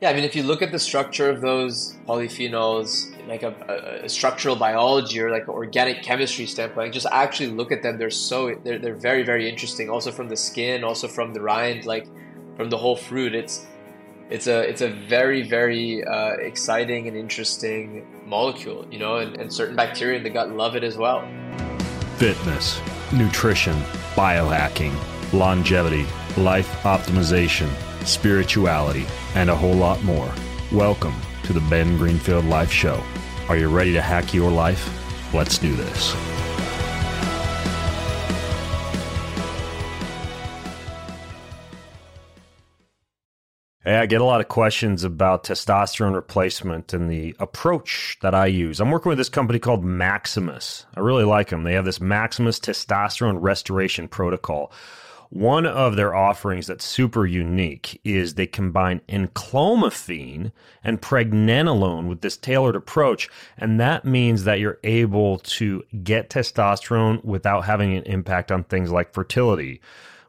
Yeah, I mean, if you look at the structure of those polyphenols, like a, a, structural biology or like organic chemistry standpoint, just actually look at them. They're so they're, they're very very interesting. Also from the skin, also from the rind, like from the whole fruit. It's it's a it's a very very uh, exciting and interesting molecule, you know, and, and certain bacteria in the gut love it as well. Fitness, nutrition, biohacking, longevity, life optimization spirituality, and a whole lot more. Welcome to the Ben Greenfield Life Show. Are you ready to hack your life? Let's do this. Hey, I get a lot of questions about testosterone replacement and the approach that I use. I'm working with this company called Maximus. I really like them. They have this Maximus testosterone restoration protocol one of their offerings that's super unique is they combine enclomiphene and pregnenolone with this tailored approach. And that means that you're able to get testosterone without having an impact on things like fertility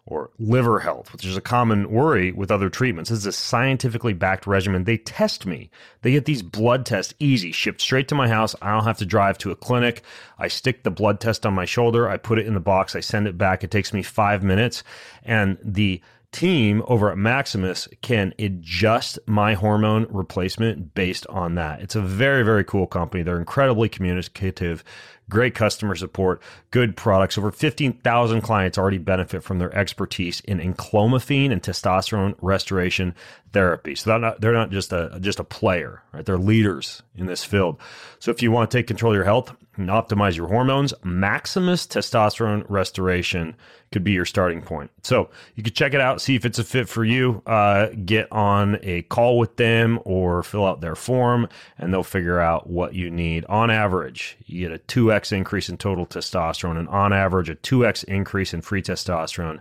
or liver health, which is a common worry with other treatments. This is a scientifically backed regimen. They test me. They get these blood tests easy, shipped straight to my house. I don't have to drive to a clinic. I stick the blood test on my shoulder. I put it in the box. I send it back. It takes me five minutes. And the team over at Maximus can adjust my hormone replacement based on that. It's a very, very cool company. They're incredibly communicative, great customer support, good products. Over 15,000 clients already benefit from their expertise in enclomiphene and testosterone restoration therapy. So they're not, they're not just a just a player, right? They're leaders in this field. So if you want to take control of your health and optimize your hormones, Maximus Testosterone Restoration could be your starting point. So you could check it out, see if it's a fit for you. Uh, get on a call with them or fill out their form, and they'll figure out what you need. On average, you get a 2x increase in total testosterone, and on average, a 2x increase in free testosterone,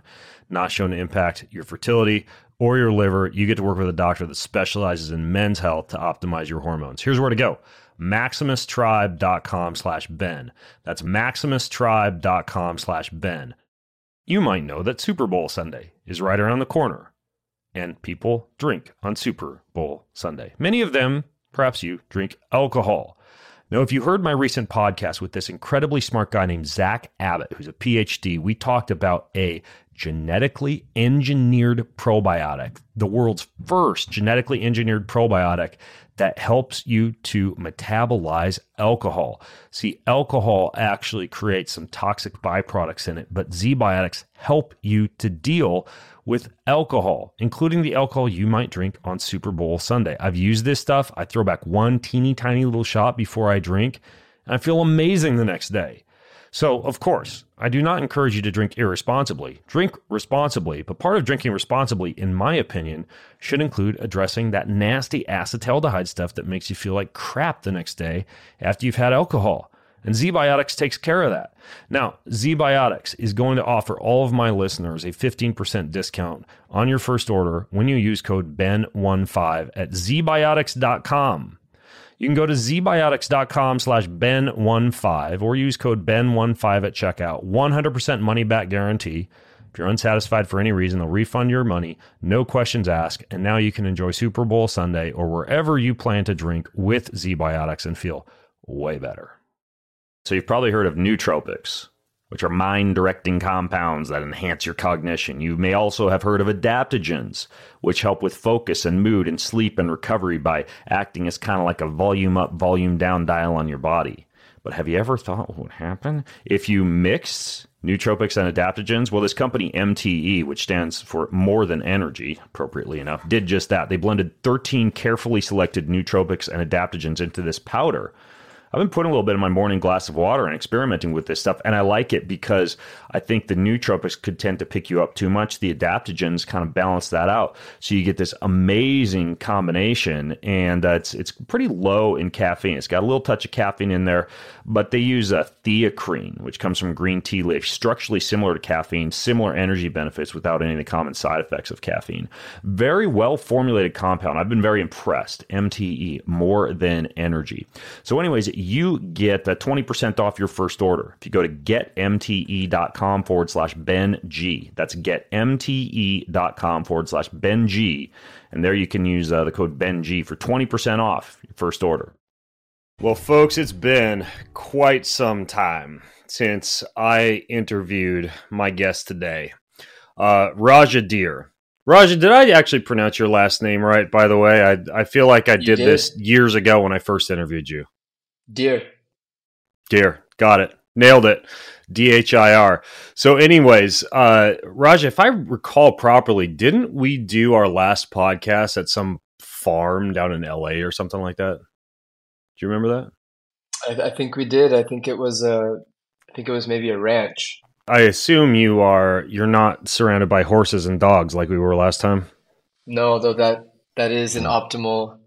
not shown to impact your fertility or your liver. You get to work with a doctor that specializes in men's health to optimize your hormones. Here's where to go MaximusTribe.com slash Ben. That's MaximusTribe.com slash Ben. You might know that Super Bowl Sunday is right around the corner, and people drink on Super Bowl Sunday. Many of them, perhaps you, drink alcohol. Now, if you heard my recent podcast with this incredibly smart guy named Zach Abbott, who's a PhD, we talked about a genetically engineered probiotic, the world's first genetically engineered probiotic that helps you to metabolize alcohol. See, alcohol actually creates some toxic byproducts in it, but ZBiotics help you to deal with alcohol, including the alcohol you might drink on Super Bowl Sunday. I've used this stuff. I throw back one teeny tiny little shot before I drink, and I feel amazing the next day. So, of course, I do not encourage you to drink irresponsibly. Drink responsibly, but part of drinking responsibly, in my opinion, should include addressing that nasty acetaldehyde stuff that makes you feel like crap the next day after you've had alcohol. And ZBiotics takes care of that. Now, ZBiotics is going to offer all of my listeners a 15% discount on your first order when you use code BEN15 at zbiotics.com. You can go to zbiotics.com slash ben15 or use code ben15 at checkout. 100% money back guarantee. If you're unsatisfied for any reason, they'll refund your money, no questions asked, and now you can enjoy Super Bowl Sunday or wherever you plan to drink with ZBiotics and feel way better. So you've probably heard of nootropics which are mind directing compounds that enhance your cognition. You may also have heard of adaptogens, which help with focus and mood and sleep and recovery by acting as kind of like a volume up, volume down dial on your body. But have you ever thought what would happen if you mix nootropics and adaptogens? Well, this company MTE, which stands for More Than Energy, appropriately enough, did just that. They blended 13 carefully selected nootropics and adaptogens into this powder I've been putting a little bit in my morning glass of water and experimenting with this stuff, and I like it because I think the nootropics could tend to pick you up too much. The adaptogens kind of balance that out, so you get this amazing combination, and uh, it's it's pretty low in caffeine. It's got a little touch of caffeine in there, but they use a theacrine, which comes from green tea leaf, structurally similar to caffeine, similar energy benefits without any of the common side effects of caffeine. Very well formulated compound. I've been very impressed. MTE, more than energy. So, anyways you get uh, 20% off your first order. If you go to getmte.com forward slash Ben G. That's getmte.com forward slash Ben G. And there you can use uh, the code Ben G for 20% off your first order. Well, folks, it's been quite some time since I interviewed my guest today, uh, Raja Dhir. Raja, did I actually pronounce your last name right? By the way, I I feel like I did, did, this years ago when I first interviewed you. Deer. Deer. Got it. Nailed it. D H I R. So, anyways, uh, Raja, if I recall properly, didn't we do our last podcast at some farm down in L.A. or something like that? Do you remember that? I, I think we did. I think it was a. I think it was maybe a ranch. I assume you are you're not surrounded by horses and dogs like we were last time. No, though that that is an optimal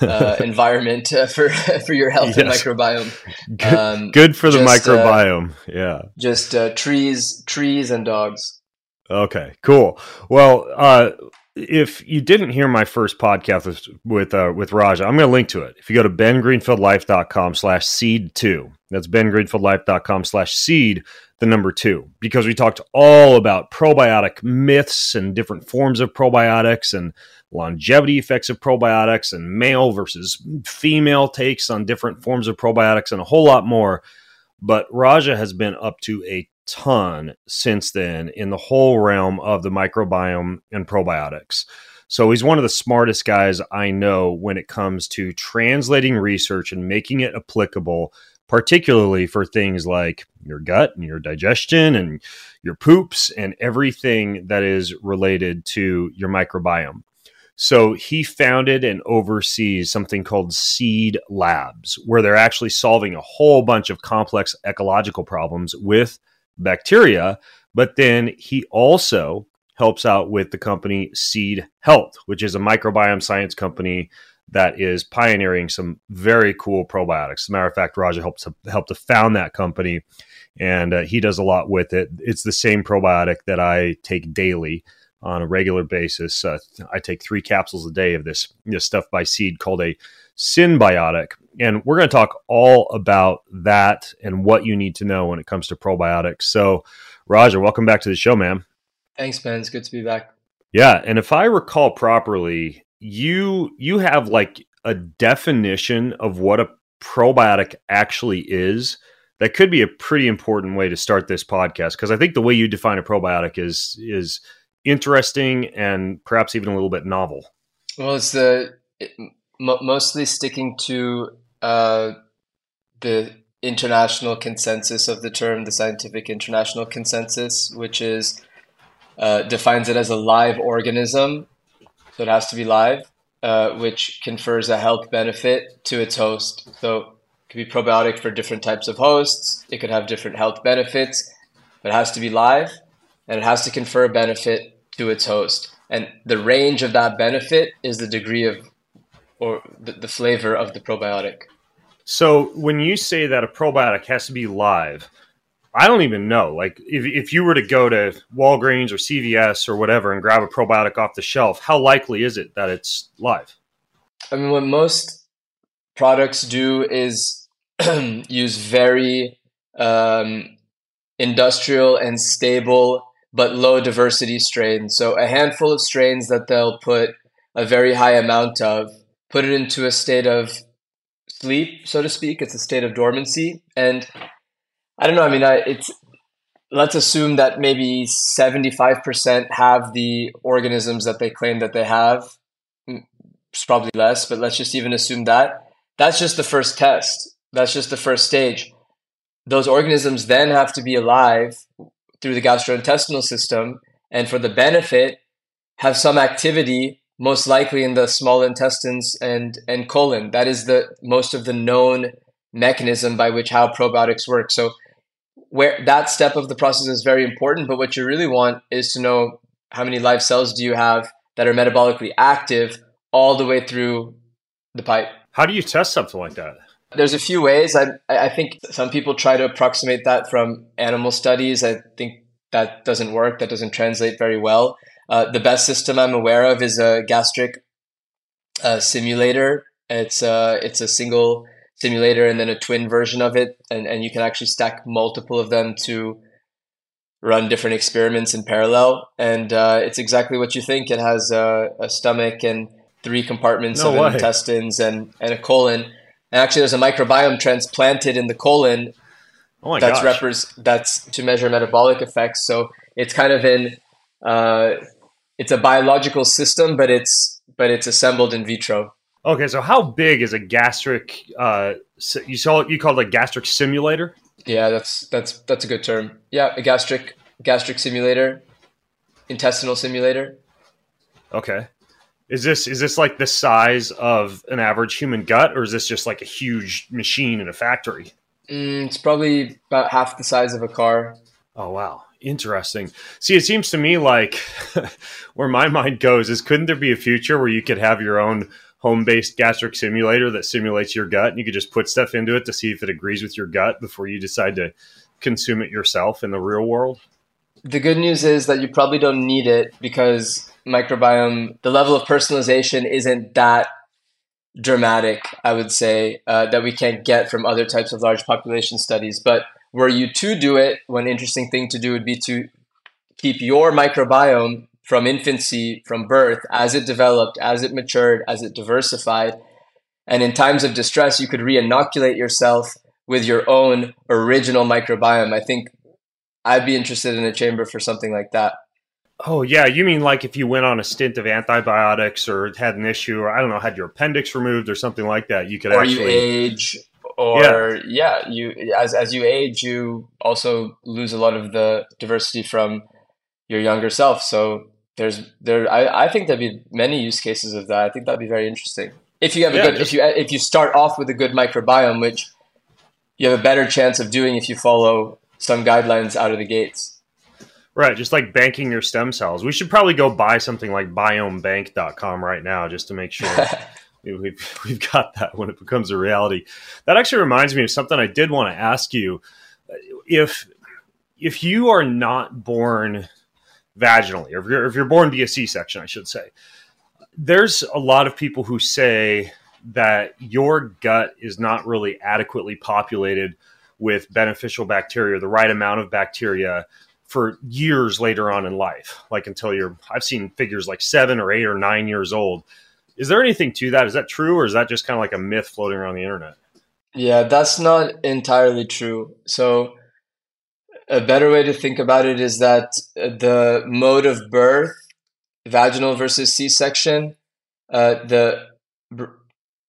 uh, environment uh, for for your health yes. and microbiome. Good, um, good for the just, uh, microbiome. Uh, yeah, just uh, trees, trees, and dogs. Okay, cool. Well, uh, if you didn't hear my first podcast with with, uh, with Raja, I'm going to link to it. If you go to bengreenfieldlife.com slash seed two, that's bengreenfieldlife.com slash seed, the number two, because we talked all about probiotic myths and different forms of probiotics and longevity effects of probiotics and male versus female takes on different forms of probiotics and a whole lot more. But Raja has been up to a ton since then in the whole realm of the microbiome and probiotics. So he's one of the smartest guys I know when it comes to translating research and making it applicable, particularly for things like your gut and your digestion and your poops and everything that is related to your microbiome. So he founded and oversees something called Seed Labs, where they're actually solving a whole bunch of complex ecological problems with bacteria. But then he also helps out with the company Seed Health, which is a microbiome science company that is pioneering some very cool probiotics. As a matter of fact, Raja helped to help to found that company, and uh, he does a lot with it. It's the same probiotic that I take daily on a regular basis. Uh, I take three capsules a day of this this stuff by Seed called a Synbiotic, and we're going to talk all about that and what you need to know when it comes to probiotics. So, Raja, welcome back to the show, man. Thanks, Ben. It's good to be back. Yeah, and if I recall properly, you you have like a definition of what a probiotic actually is. That could be a pretty important way to start this podcast because I think the way you define a probiotic is is interesting and perhaps even a little bit novel. Well, it's the it, mostly sticking to uh, the international consensus of the term, the scientific international consensus, which is uh, defines it as a live organism, so it has to be live, uh, which confers a health benefit to its host. So it could be probiotic for different types of hosts. It could have different health benefits, but it has to be live, and it has to confer a benefit to its host. And the range of that benefit is the degree of or the, the flavor of the probiotic. So when you say that a probiotic has to be live, I don't even know. Like if, if you were to go to Walgreens or CVS or whatever and grab a probiotic off the shelf, how likely is it that it's live? I mean, what most products do is use very um, industrial and stable but low diversity strains. So a handful of strains that they'll put a very high amount of put it into a state of sleep, so to speak. It's a state of dormancy, and I don't know. I mean, I, it's let's assume that maybe seventy five percent have the organisms that they claim that they have. Mm, it's probably less, but let's just even assume that. That's just the first test. That's just the first stage. Those organisms then have to be alive through the gastrointestinal system, and for the benefit, have some activity most likely in the small intestines and and colon. That is the most of the known mechanism by which how probiotics work. So where that step of the process is very important, but what you really want is to know how many live cells do you have that are metabolically active all the way through the pipe. How do you test something like that? There's a few ways. I I think some people try to approximate that from animal studies. I think that doesn't work. That doesn't translate very well. Uh, the best system I'm aware of is a gastric uh, simulator. It's a uh, it's a single simulator and then a twin version of it, and, and you can actually stack multiple of them to run different experiments in parallel. And uh, it's exactly what you think. It has a, a stomach and three compartments no of way. intestines and, and a colon. And actually, there's a microbiome transplanted in the colon oh that's repres- that's to measure metabolic effects. So it's kind of in uh, it's a biological system, but it's but it's assembled in vitro. Okay, so how big is a gastric? Uh, you saw you called it a gastric simulator. Yeah, that's that's that's a good term. Yeah, a gastric gastric simulator, intestinal simulator. Okay. Is this is this like the size of an average human gut, or is this just like a huge machine in a factory? Mm, it's probably about half the size of a car. Oh wow, interesting. See, it seems to me like where my mind goes is couldn't there be a future where you could have your own home-based gastric simulator that simulates your gut and you could just put stuff into it to see if it agrees with your gut before you decide to consume it yourself in the real world? The good news is that you probably don't need it because microbiome, the level of personalization isn't that dramatic, I would say, uh, that we can't get from other types of large population studies. But were you to do it, one interesting thing to do would be to keep your microbiome from infancy, from birth, as it developed, as it matured, as it diversified. And in times of distress, you could re-inoculate yourself with your own original microbiome. I think I'd be interested in a chamber for something like that. Oh yeah, you mean like if you went on a stint of antibiotics or had an issue, or I don't know, had your appendix removed or something like that, you could or actually you age, or yeah. yeah, you as as you age, you also lose a lot of the diversity from your younger self. So there's there I, I think there'd be many use cases of that. I think that'd be very interesting. If you have a yeah, good just, if you if you start off with a good microbiome, which you have a better chance of doing if you follow some guidelines out of the gates. Right, just like banking your stem cells. We should probably go buy something like biomebank.com right now just to make sure we've, we've got that when it becomes a reality. That actually reminds me of something I did want to ask you. If if you are not born vaginally, or if you're, if you're born via C section, I should say. There's a lot of people who say that your gut is not really adequately populated with beneficial bacteria, the right amount of bacteria for years later on in life, like until you're, I've seen figures like seven or eight or nine years old. Is there anything to that? Is that true, or is that just kind of like a myth floating around the internet? Yeah, that's not entirely true. So, a better way to think about it is that the mode of birth, vaginal versus C section, uh, the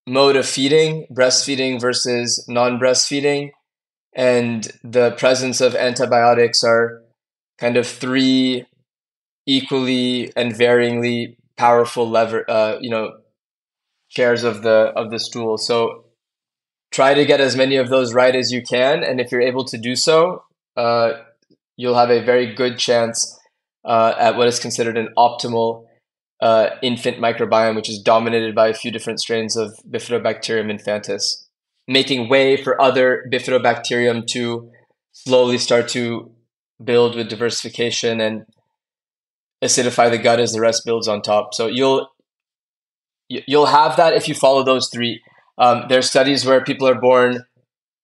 mode of feeding, breastfeeding versus non breastfeeding, and the presence of antibiotics are kind of three equally and varyingly powerful lever, uh, you know, chairs of the of the stool. So try to get as many of those right as you can, and if you're able to do so, uh, you'll have a very good chance uh, at what is considered an optimal uh, infant microbiome, which is dominated by a few different strains of Bifidobacterium infantis, making way for other Bifidobacterium to slowly start to build with diversification and acidify the gut as the rest builds on top. So you'll you'll have that if you follow those three. Um, there's studies where people are born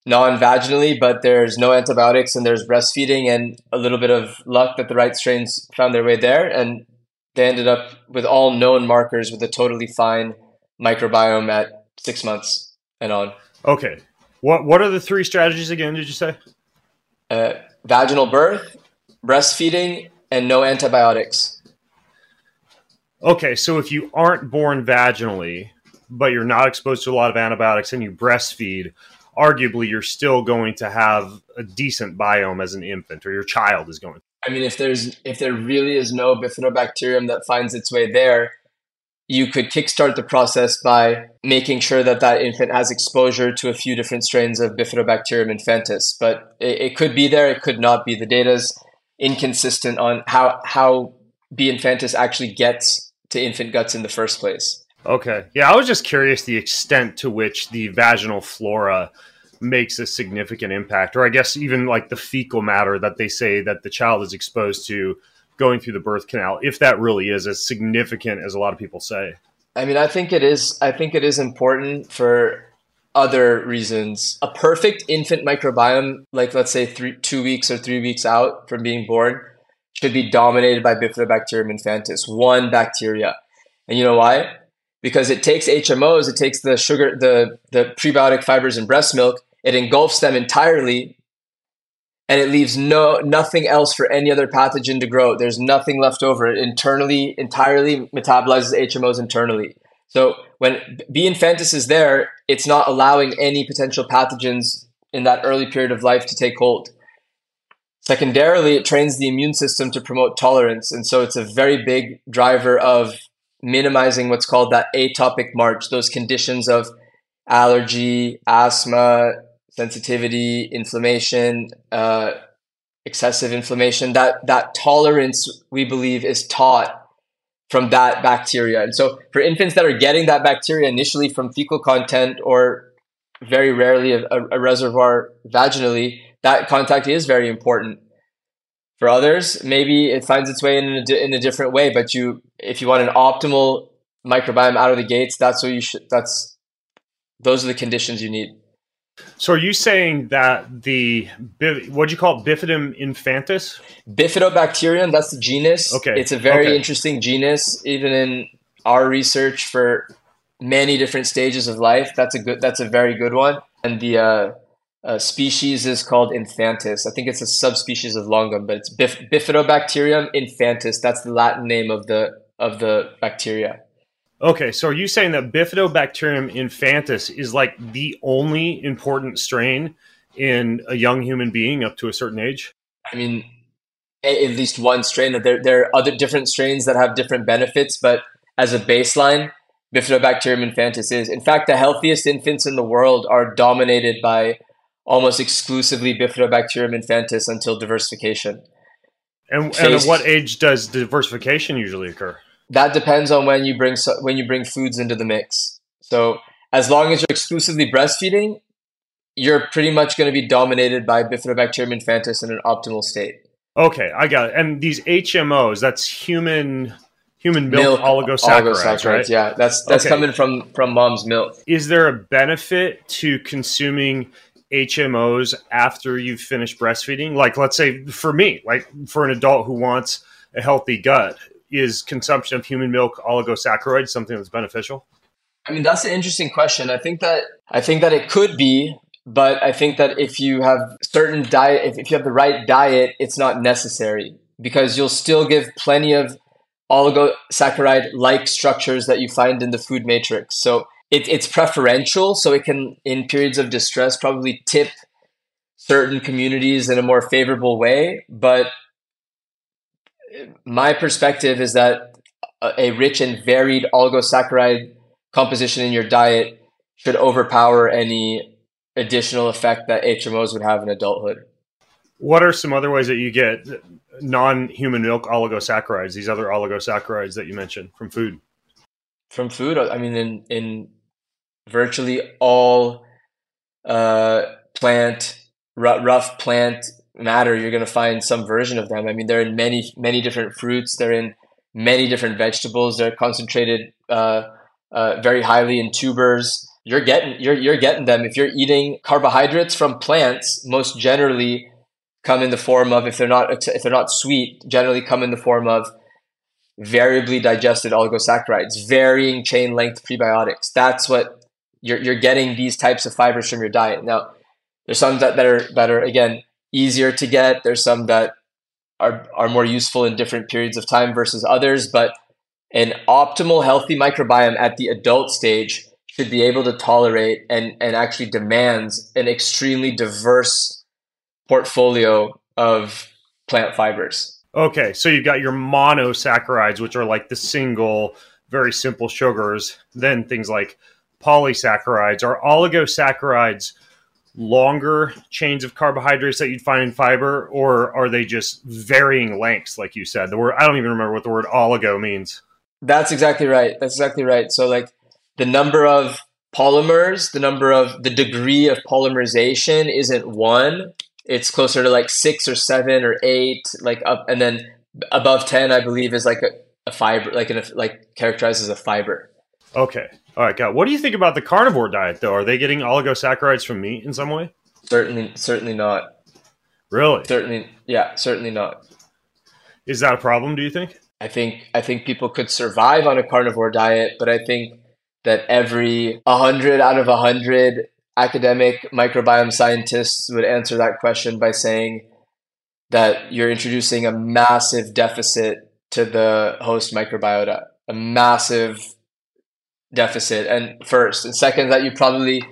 non-vaginally, but there's no antibiotics and there's breastfeeding and a little bit of luck that the right strains found their way there, and they ended up with all known markers with a totally fine microbiome at six months and on. Okay, what what are the three strategies again? Did you say? Uh, vaginal birth, breastfeeding, and no antibiotics. Okay, so if you aren't born vaginally, but you're not exposed to a lot of antibiotics and you breastfeed, arguably you're still going to have a decent biome as an infant or your child is going i mean if there's if there really is no bifidobacterium that finds its way there you could kickstart the process by making sure that that infant has exposure to a few different strains of bifidobacterium infantis but it, it could be there it could not be the data's inconsistent on how how b infantis actually gets to infant guts in the first place Okay. Yeah, I was just curious the extent to which the vaginal flora makes a significant impact, or I guess even like the fecal matter that they say that the child is exposed to going through the birth canal, if that really is as significant as a lot of people say. I mean, I think it is. I think it is important for other reasons. A perfect infant microbiome, like let's say three, two weeks or three weeks out from being born, should be dominated by Bifidobacterium infantis, one bacteria. And you know why? Because it takes HMOs, it takes the sugar, the, the prebiotic fibers in breast milk, it engulfs them entirely, and it leaves no nothing else for any other pathogen to grow. There's nothing left over. It internally, entirely metabolizes HMOs internally. So when B infantis is there, it's not allowing any potential pathogens in that early period of life to take hold. Secondarily, it trains the immune system to promote tolerance. And so it's a very big driver of minimizing what's called that atopic march, those conditions of allergy, asthma, sensitivity, inflammation, uh, excessive inflammation. That, that tolerance, we believe, is taught from that bacteria. And so for infants that are getting that bacteria initially from fecal content or very rarely a, a reservoir vaginally, that contact is very important. For others, maybe it finds its way in a, in a different way, but you, if you want an optimal microbiome out of the gates, that's what you should, that's, those are the conditions you need. So are you saying that the what do you call it, Bifidum infantis? Bifidobacterium, that's the genus. Okay, it's a very okay. interesting genus. Even in our research for many different stages of life, that's a good. That's a very good one. And the uh, uh, species is called infantis. I think it's a subspecies of longum, but it's Bif- Bifidobacterium infantis. That's the Latin name of the of the bacteria. Okay, so are you saying that Bifidobacterium infantis is like the only important strain in a young human being up to a certain age? I mean, at least one strain. There, there are other different strains that have different benefits, but as a baseline, Bifidobacterium infantis is. In fact, the healthiest infants in the world are dominated by almost exclusively Bifidobacterium infantis until diversification. And, and at what age does diversification usually occur? That depends on when you bring when you bring foods into the mix. So as long as you're exclusively breastfeeding, you're pretty much going to be dominated by Bifidobacterium infantis in an optimal state. Okay, I got it. And these HMOs, that's human human milk, milk oligosaccharides, oligosaccharides, right? Yeah, that's that's okay. coming from from mom's milk. Is there a benefit to consuming HMOs after you've finished breastfeeding? Like, let's say for me, like for an adult who wants a healthy gut, is consumption of human milk oligosaccharides something that's beneficial? I mean, that's an interesting question. I think that I think that it could be, but I think that if you have certain diet, if, if you have the right diet, it's not necessary because you'll still give plenty of oligosaccharide-like structures that you find in the food matrix. So it, it's preferential, so it can, in periods of distress, probably tip certain communities in a more favorable way. But my perspective is that a rich and varied oligosaccharide composition in your diet should overpower any additional effect that HMOs would have in adulthood. What are some other ways that you get non-human milk oligosaccharides? These other oligosaccharides that you mentioned from food. From food, I mean, in in virtually all uh, plant rough plant matter, you're going to find some version of them. I mean, they're in many, many different fruits. They're in many different vegetables. They're concentrated uh, uh, very highly in tubers. You're getting you're you're getting them if you're eating carbohydrates from plants. Most generally, come in the form of if they're not if they're not sweet, generally come in the form of variably digested oligosaccharides, varying chain length prebiotics. That's what you're you're getting these types of fibers from your diet. Now, there's some that, that are that are again easier to get. There's some that are, are more useful in different periods of time versus others, but an optimal healthy microbiome at the adult stage should be able to tolerate and, and actually demands an extremely diverse portfolio of plant fibers. Okay, so you've got your monosaccharides, which are like the single, very simple sugars, then things like polysaccharides. or oligosaccharides longer chains of carbohydrates that you'd find in fiber, or are they just varying lengths, like you said? The word I don't even remember what the word oligo means. That's exactly right. That's exactly right. So like the number of polymers, the number of the degree of polymerization isn't one. It's closer to like six or seven or eight, like up, and then above ten, I believe, is like a, a fiber, like an like characterized as a fiber. Okay. All right, God. What do you think about the carnivore diet, though? Are they getting oligosaccharides from meat in some way? Certainly, certainly not. Really? Certainly, yeah, certainly not. Is that a problem? Do you think? I think I think people could survive on a carnivore diet, but I think that every 100 out of 100 academic microbiome scientists would answer that question by saying that you're introducing a massive deficit to the host microbiota, a massive deficit. And first, and second, that you probably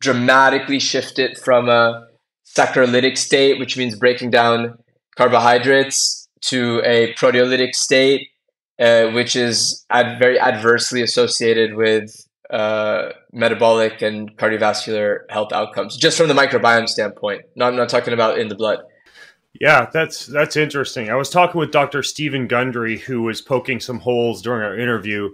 dramatically shift it from a saccharolytic state, which means breaking down carbohydrates, to a proteolytic state, uh, which is ad- very adversely associated with uh, metabolic and cardiovascular health outcomes, just from the microbiome standpoint. No, I'm not talking about in the blood. Yeah, that's that's interesting. I was talking with Dr. Stephen Gundry, who was poking some holes during our interview,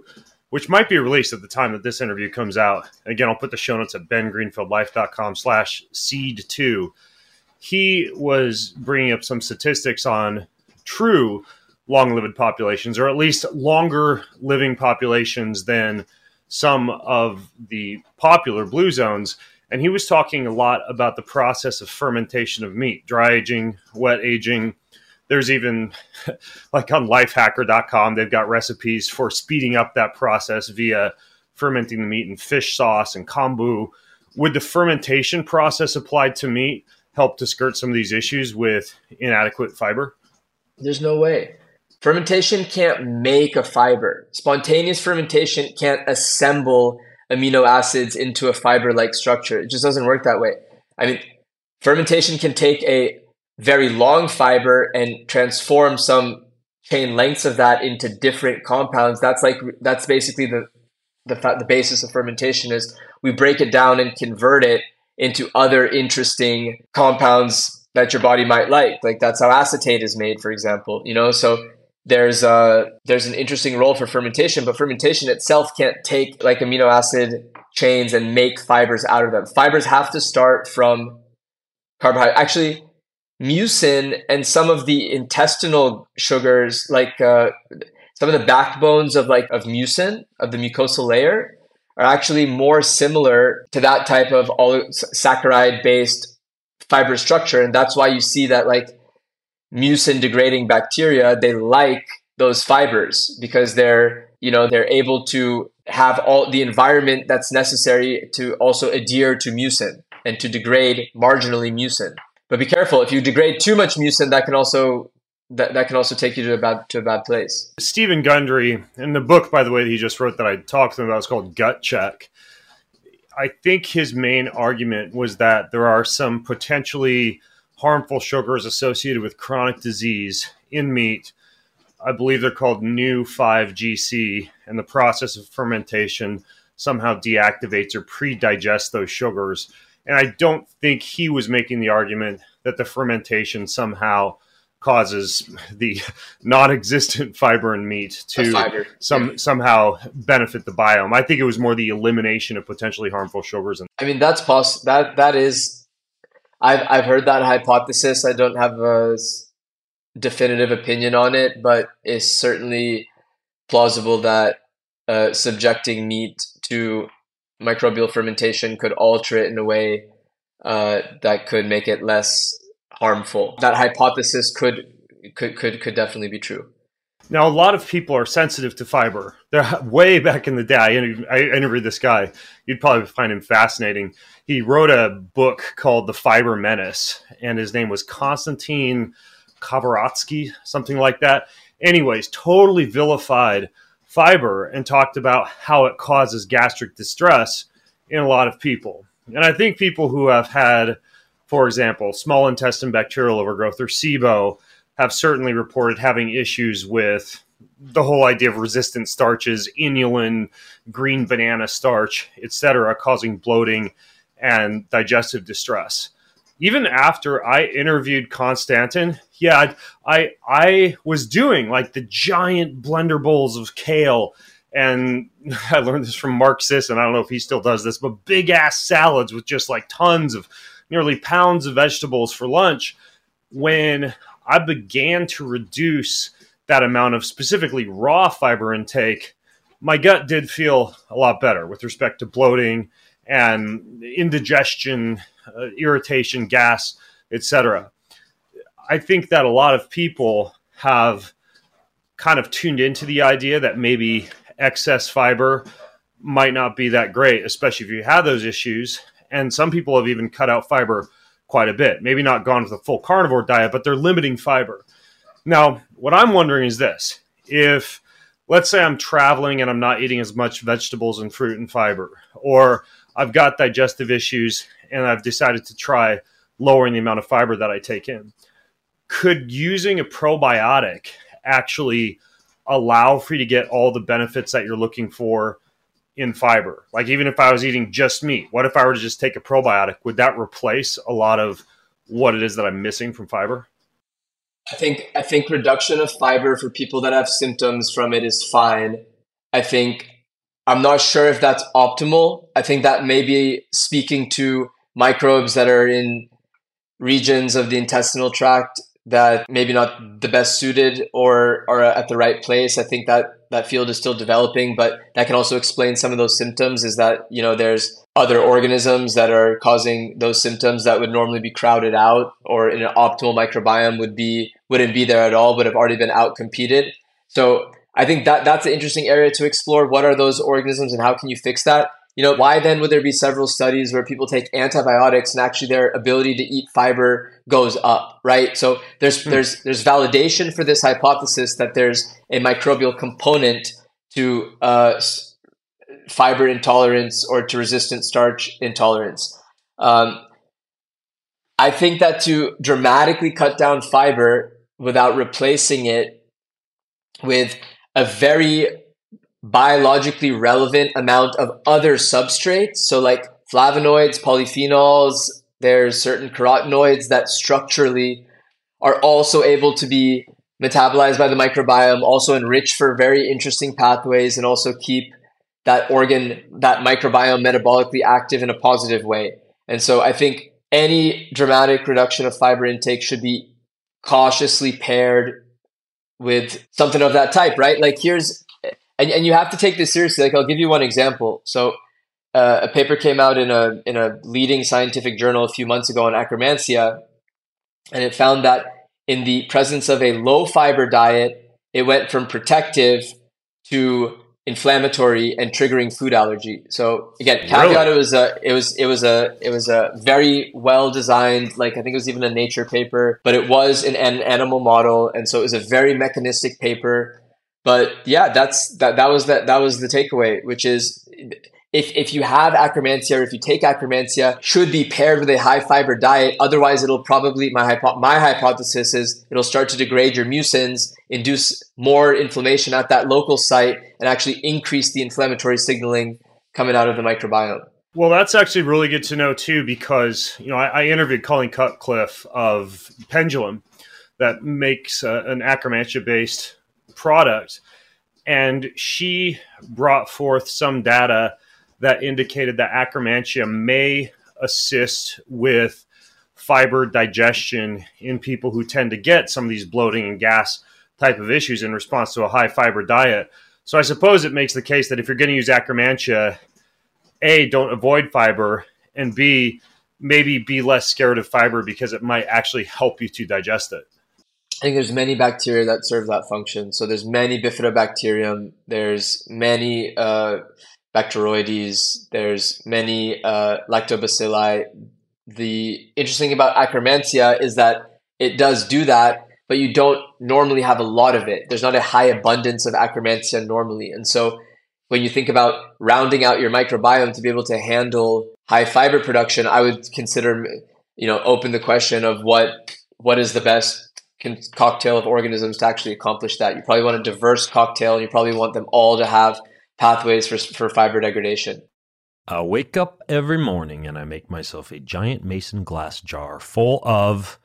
which might be released at the time that this interview comes out. Again, I'll put the show notes at bengreenfieldlife.com slash seed two. He was bringing up some statistics on true long-lived populations, or at least longer living populations than some of the popular blue zones – and he was talking a lot about the process of fermentation of meat, dry aging, wet aging. There's even like on lifehacker.com, they've got recipes for speeding up that process via fermenting the meat in fish sauce and kombu. Would the fermentation process applied to meat help to skirt some of these issues with inadequate fiber? There's no way. Fermentation can't make a fiber. Spontaneous fermentation can't assemble amino acids into a fiber like structure. It just doesn't work that way. I mean, fermentation can take a very long fiber and transform some chain lengths of that into different compounds. That's like that's basically the the the basis of fermentation is we break it down and convert it into other interesting compounds that your body might like. Like that's how acetate is made, for example. You know, so there's a there's an interesting role for fermentation, but fermentation itself can't take like amino acid chains and make fibers out of them. Fibers have to start from carbohydrate. Actually, mucin and some of the intestinal sugars, like uh, some of the backbones of like of mucin of the mucosal layer, are actually more similar to that type of all saccharide based fiber structure, and that's why you see that like mucin degrading bacteria, they like those fibers because they're, you know, they're able to have all the environment that's necessary to also adhere to mucin and to degrade marginally mucin. But be careful, if you degrade too much mucin, that can also that, that can also take you to a bad to a bad place. Stephen Gundry, in the book, by the way, that he just wrote that I talked to him about, it's called Gut Check. I think his main argument was that there are some potentially harmful sugars associated with chronic disease in meat. I believe they're called Neu5Gc, and the process of fermentation somehow deactivates or pre digests those sugars. And I don't think he was making the argument that the fermentation somehow causes the non-existent fiber in meat to some somehow benefit the biome. I think it was more the elimination of potentially harmful sugars. And- I mean, that's possible. That that is I've I've heard that hypothesis. I don't have a definitive opinion on it, but it's certainly plausible that uh, subjecting meat to microbial fermentation could alter it in a way uh, that could make it less harmful. That hypothesis could could could could definitely be true. Now, a lot of people are sensitive to fiber. They're way back in the day. I interviewed this guy. You'd probably find him fascinating. He wrote a book called The Fiber Menace, and his name was Konstantin Kavaratsky, something like that. Anyways, totally vilified fiber and talked about how it causes gastric distress in a lot of people. And I think people who have had, for example, small intestine bacterial overgrowth or SIBO have certainly reported having issues with the whole idea of resistant starches, inulin, green banana starch, etc., causing bloating and digestive distress. Even after I interviewed Konstantin, yeah, I I was doing like the giant blender bowls of kale, and I learned this from Mark Sisson. I don't know if he still does this, but big ass salads with just like tons of nearly pounds of vegetables for lunch. When I began to reduce that amount of specifically raw fiber intake, my gut did feel a lot better with respect to bloating and indigestion, uh, irritation, gas, etc. I think that a lot of people have kind of tuned into the idea that maybe excess fiber might not be that great, especially if you have those issues. And some people have even cut out fiber quite a bit. Maybe not gone with a full carnivore diet, but they're limiting fiber. Now, what I'm wondering is this if, let's say, I'm traveling and I'm not eating as much vegetables and fruit and fiber, or I've got digestive issues and I've decided to try lowering the amount of fiber that I take in, could using a probiotic actually allow for you to get all the benefits that you're looking for in fiber. Like even if I was eating just meat, what if I were to just take a probiotic? Would that replace a lot of what it is that I'm missing from fiber? I think I think reduction of fiber for people that have symptoms from it is fine. I think I'm not sure if that's optimal. I think that may be speaking to microbes that are in regions of the intestinal tract that maybe not the best suited or are at the right place. I think that that field is still developing, but that can also explain some of those symptoms is that, you know, there's other organisms that are causing those symptoms that would normally be crowded out or in an optimal microbiome would be wouldn't be there at all, but have already been out competed. So I think that that's an interesting area to explore. What are those organisms and how can you fix that? You know, why then would there be several studies where people take antibiotics and actually their ability to eat fiber goes up, right? So there's hmm. there's there's validation for this hypothesis that there's a microbial component to uh, fiber intolerance or to resistant starch intolerance. Um, I think that to dramatically cut down fiber without replacing it with a very biologically relevant amount of other substrates. So, like flavonoids, polyphenols, there's certain carotenoids that structurally are also able to be metabolized by the microbiome, also enrich for very interesting pathways, and also keep that organ, that microbiome metabolically active in a positive way. And so, I think any dramatic reduction of fiber intake should be cautiously paired with something of that type, right? Like here's and, and you have to take this seriously. Like I'll give you one example. So uh, a paper came out in a in a leading scientific journal a few months ago on akkermansia, and it found that in the presence of a low fiber diet, it went from protective to inflammatory and triggering food allergy. So again, caveat really? it was a it was it was a it was a very well designed like I think it was even a nature paper, but it was an, an animal model and so it was a very mechanistic paper but yeah, that's that. That was that. That was the takeaway, which is if if you have akkermansia or if you take akkermansia, should be paired with a high fiber diet. Otherwise, it'll probably my hypo- my hypothesis is it'll start to degrade your mucins, induce more inflammation at that local site, and actually increase the inflammatory signaling coming out of the microbiome. Well, that's actually really good to know too, because you know I, I interviewed Colleen Cutcliffe of Pendulum, that makes uh, an akkermansia based product. And she brought forth some data that indicated that Akkermansia may assist with fiber digestion in people who tend to get some of these bloating and gas type of issues in response to a high fiber diet. So I suppose it makes the case that if you're going to use Akkermansia, A, don't avoid fiber, and B, maybe be less scared of fiber because it might actually help you to digest it. I think there's many bacteria that serve that function. So there's many bifidobacterium. There's many uh, Bacteroides. There's many uh, lactobacilli. The interesting about Akkermansia is that it does do that, but you don't normally have a lot of it. There's not a high abundance of Akkermansia normally, and so when you think about rounding out your microbiome to be able to handle high fiber production, I would consider, you know, open the question of what what is the best cocktail of organisms to actually accomplish that. You probably want a diverse cocktail, and you probably want them all to have pathways for, for fiber degradation. I wake up every morning and I make myself a giant mason glass jar full of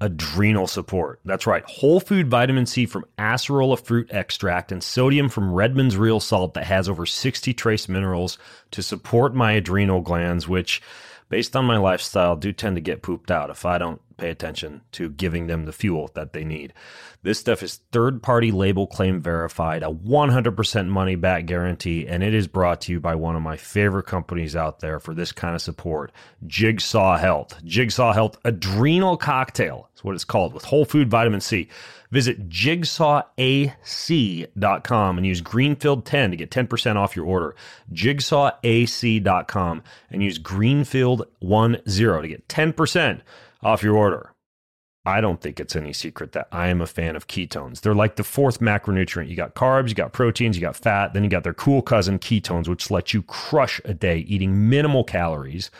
adrenal support. That's right, whole food vitamin C from acerola fruit extract and sodium from Redmond's real salt that has over 60 trace minerals to support my adrenal glands, which, based on my lifestyle, do tend to get pooped out if I don't pay attention to giving them the fuel that they need. This stuff is third party label claim verified, a 100% money back guarantee, and it is brought to you by one of my favorite companies out there for this kind of support Jigsaw Health. Jigsaw Health Adrenal Cocktail is what it's called with whole food vitamin C. Visit jigsawac.com and use Greenfield10 to get 10% off your order. Jigsawac.com and use Greenfield10 to get 10% off your order. I don't think it's any secret that I am a fan of ketones. They're like the fourth macronutrient. You got carbs, you got proteins, you got fat, then you got their cool cousin ketones, which let you crush a day eating minimal calories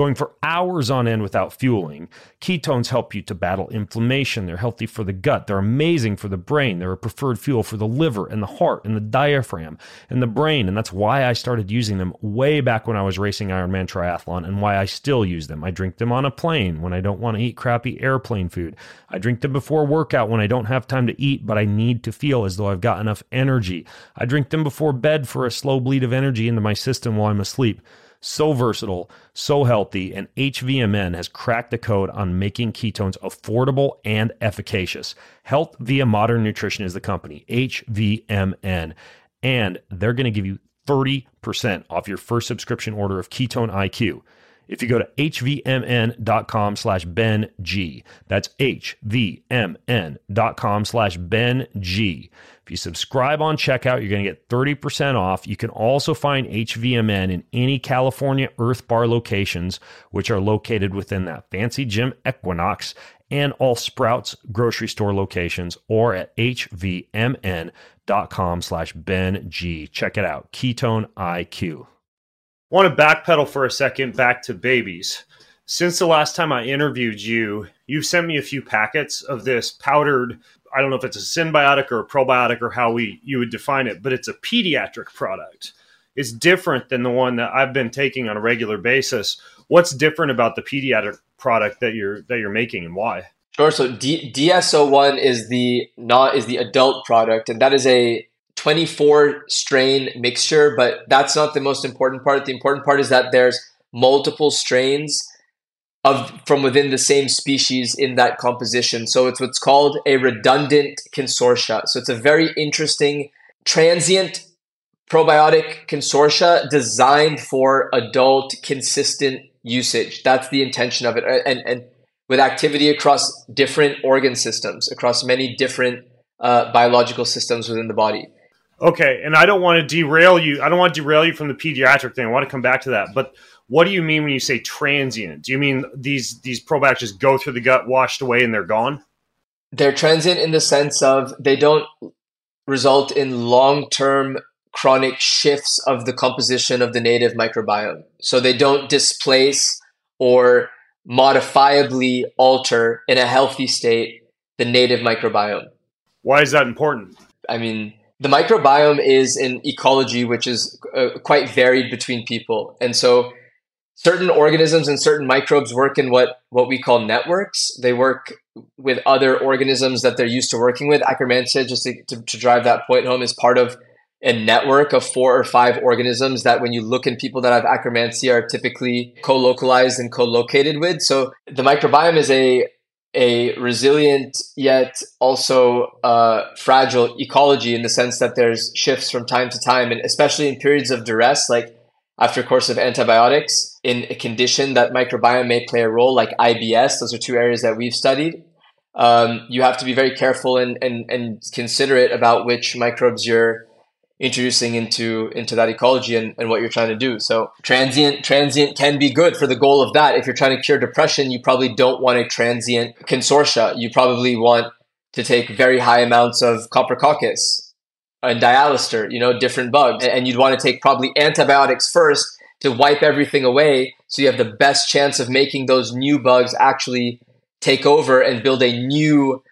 going for hours on end without fueling. Ketones help you to battle inflammation. They're healthy for the gut. They're amazing for the brain. They're a preferred fuel for the liver and the heart and the diaphragm and the brain. And that's why I started using them way back when I was racing Ironman Triathlon and why I still use them. I drink them on a plane when I don't want to eat crappy airplane food. I drink them before workout when I don't have time to eat, but I need to feel as though I've got enough energy. I drink them before bed for a slow bleed of energy into my system while I'm asleep so versatile, so healthy, and HVMN has cracked the code on making ketones affordable and efficacious. Health via Modern Nutrition is the company, HVMN, and they're going to give you 30% off your first subscription order of Ketone IQ. If you go to hvmn.com slash Ben G, that's hvmn.com slash Ben G. If you subscribe on checkout, you're going to get 30% off. You can also find HVMN in any California Earth Bar locations, which are located within that fancy gym Equinox and all Sprouts grocery store locations or at hvmn.com slash Ben G. Check it out. Ketone IQ want to backpedal for a second back to babies. Since the last time I interviewed you, you've sent me a few packets of this powdered. I don't know if it's a symbiotic or a probiotic or how we you would define it, but it's a pediatric product. It's different than the one that I've been taking on a regular basis. What's different about the pediatric product that you're that you're making and why? Sure. So D- DS-01 is the not is the adult product, and that is a 24 strain mixture, but that's not the most important part. The important part is that there's multiple strains of from within the same species in that composition. So it's what's called a redundant consortia. So it's a very interesting transient probiotic consortia designed for adult consistent usage. That's the intention of it. And and with activity across different organ systems, across many different uh, biological systems within the body. Okay, and I don't want to derail you. I don't want to derail you from the pediatric thing. I want to come back to that. But what do you mean when you say transient? Do you mean these these probiotics just go through the gut, washed away, and they're gone? They're transient in the sense of they don't result in long term chronic shifts of the composition of the native microbiome. So they don't displace or modifiably alter in a healthy state the native microbiome. Why is that important? I mean, the microbiome is an ecology which is uh, quite varied between people. And so certain organisms and certain microbes work in what what we call networks. They work with other organisms that they're used to working with. Akkermansia just to, to, to drive that point home is part of a network of four or five organisms that when you look in people that have akkermansia are typically co-localized and co-located with. So the microbiome is a a resilient yet also uh, fragile ecology in the sense that there's shifts from time to time, and especially in periods of duress, like after a course of antibiotics, in a condition that microbiome may play a role, like IBS. Those are two areas that we've studied. Um, you have to be very careful and, and, and considerate about which microbes you're introducing into into that ecology and, and what you're trying to do. So transient transient can be good for the goal of that. If you're trying to cure depression, you probably don't want a transient consortia. You probably want to take very high amounts of coprococcus and dialister, you know, different bugs. And you'd want to take probably antibiotics first to wipe everything away so you have the best chance of making those new bugs actually take over and build a new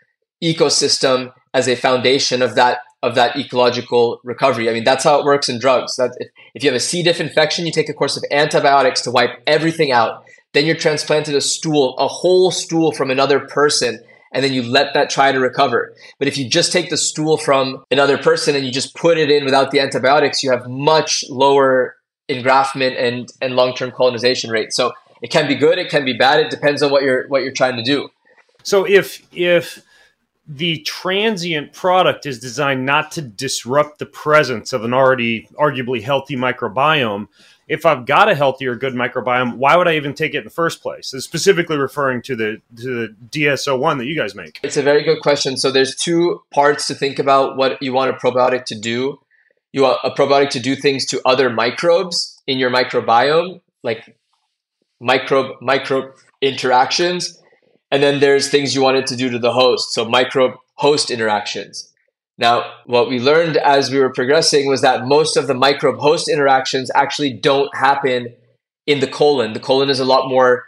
ecosystem as a foundation of that of that ecological recovery. I mean, that's how it works in drugs. That if, if you have a C. diff infection, you take a course of antibiotics to wipe everything out. Then you're transplanted a stool, a whole stool from another person, and then you let that try to recover. But if you just take the stool from another person and you just put it in without the antibiotics, you have much lower engraftment and, and long-term colonization rate. So it can be good, it can be bad. It depends on what you're what you're trying to do. So if if the transient product is designed not to disrupt the presence of an already arguably healthy microbiome. If I've got a healthy or good microbiome, why would I even take it in the first place? Specifically referring to the to the DSO one that you guys make. It's a very good question. So there's two parts to think about what you want a probiotic to do. You want a probiotic to do things to other microbes in your microbiome, like microbe microbe interactions and then there's things you wanted to do to the host, so microbe host interactions. Now, what we learned as we were progressing was that most of the microbe host interactions actually don't happen in the colon. The colon is a lot more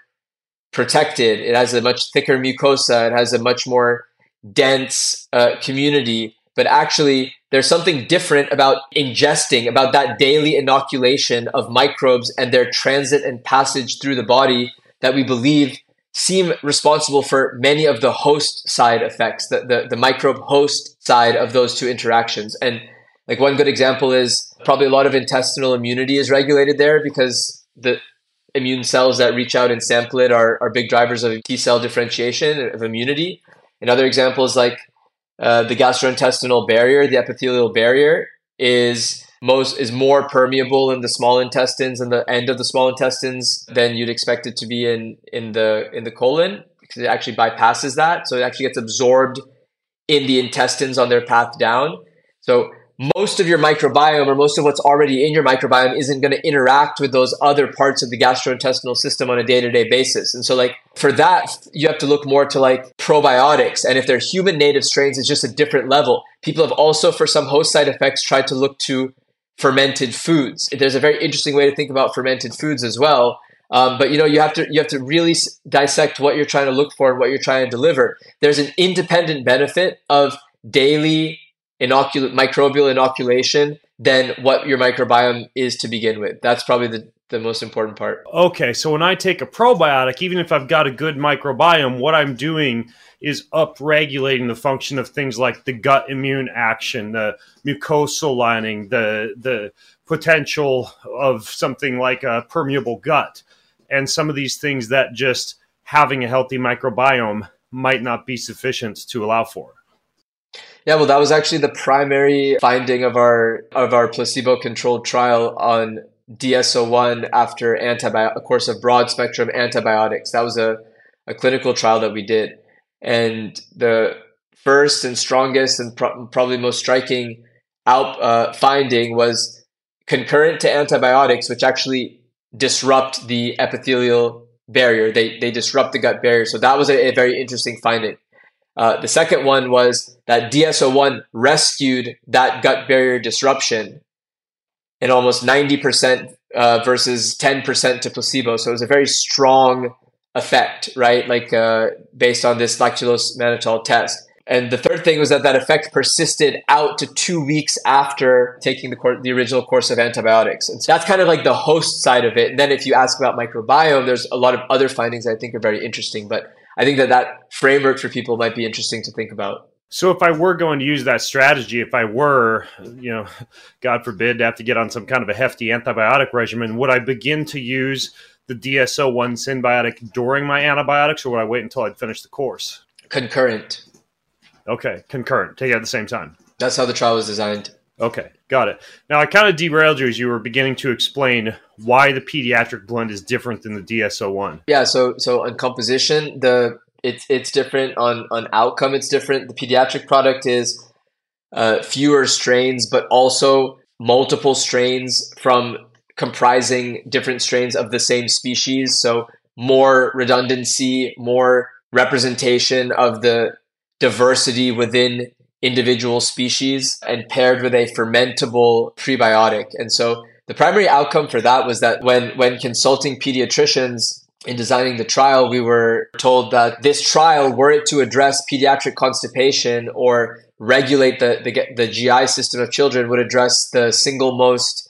protected, it has a much thicker mucosa, it has a much more dense uh, community. But actually, there's something different about ingesting, about that daily inoculation of microbes and their transit and passage through the body that we believe seem responsible for many of the host side effects, the, the, the microbe host side of those two interactions. And like one good example is probably a lot of intestinal immunity is regulated there because the immune cells that reach out and sample it are, are big drivers of T cell differentiation of immunity. Another example is like uh, the gastrointestinal barrier, the epithelial barrier is most is more permeable in the small intestines and the end of the small intestines than you'd expect it to be in in the in the colon because it actually bypasses that. So it actually gets absorbed in the intestines on their path down. So most of your microbiome or most of what's already in your microbiome isn't going to interact with those other parts of the gastrointestinal system on a day-to-day basis. And so like for that you have to look more to like probiotics. And if they're human native strains it's just a different level. People have also for some host side effects tried to look to fermented foods. There's a very interesting way to think about fermented foods as well. Um, but you know you have to you have to really dissect what you're trying to look for and what you're trying to deliver. There's an independent benefit of daily inocul- microbial inoculation than what your microbiome is to begin with. That's probably the, the most important part. Okay, so when I take a probiotic, even if I've got a good microbiome, what I'm doing is upregulating the function of things like the gut immune action, the mucosal lining, the the potential of something like a permeable gut, and some of these things that just having a healthy microbiome might not be sufficient to allow for. Yeah, well, that was actually the primary finding of our of our placebo controlled trial on DSO1 after a course of broad spectrum antibiotics. That was a, a clinical trial that we did. And the first and strongest and pro- probably most striking out uh, finding was concurrent to antibiotics, which actually disrupt the epithelial barrier. They they disrupt the gut barrier. So that was a, a very interesting finding. Uh, the second one was that DSO1 rescued that gut barrier disruption in almost 90% uh, versus 10% to placebo. So it was a very strong effect, right? Like uh, based on this lactulose mannitol test. And the third thing was that that effect persisted out to two weeks after taking the, cor- the original course of antibiotics. And so that's kind of like the host side of it. And then if you ask about microbiome, there's a lot of other findings I think are very interesting. But I think that that framework for people might be interesting to think about. So if I were going to use that strategy, if I were, you know, God forbid, to have to get on some kind of a hefty antibiotic regimen, would I begin to use the DSO one symbiotic during my antibiotics, or would I wait until I'd finished the course? Concurrent. Okay, concurrent. Take it at the same time. That's how the trial was designed. Okay, got it. Now I kind of derailed you as you were beginning to explain why the pediatric blend is different than the DSO one. Yeah, so so on composition, the it's it's different on on outcome. It's different. The pediatric product is uh, fewer strains, but also multiple strains from comprising different strains of the same species. So more redundancy, more representation of the diversity within individual species and paired with a fermentable prebiotic. And so the primary outcome for that was that when when consulting pediatricians in designing the trial, we were told that this trial, were it to address pediatric constipation or regulate the, the, the GI system of children, would address the single most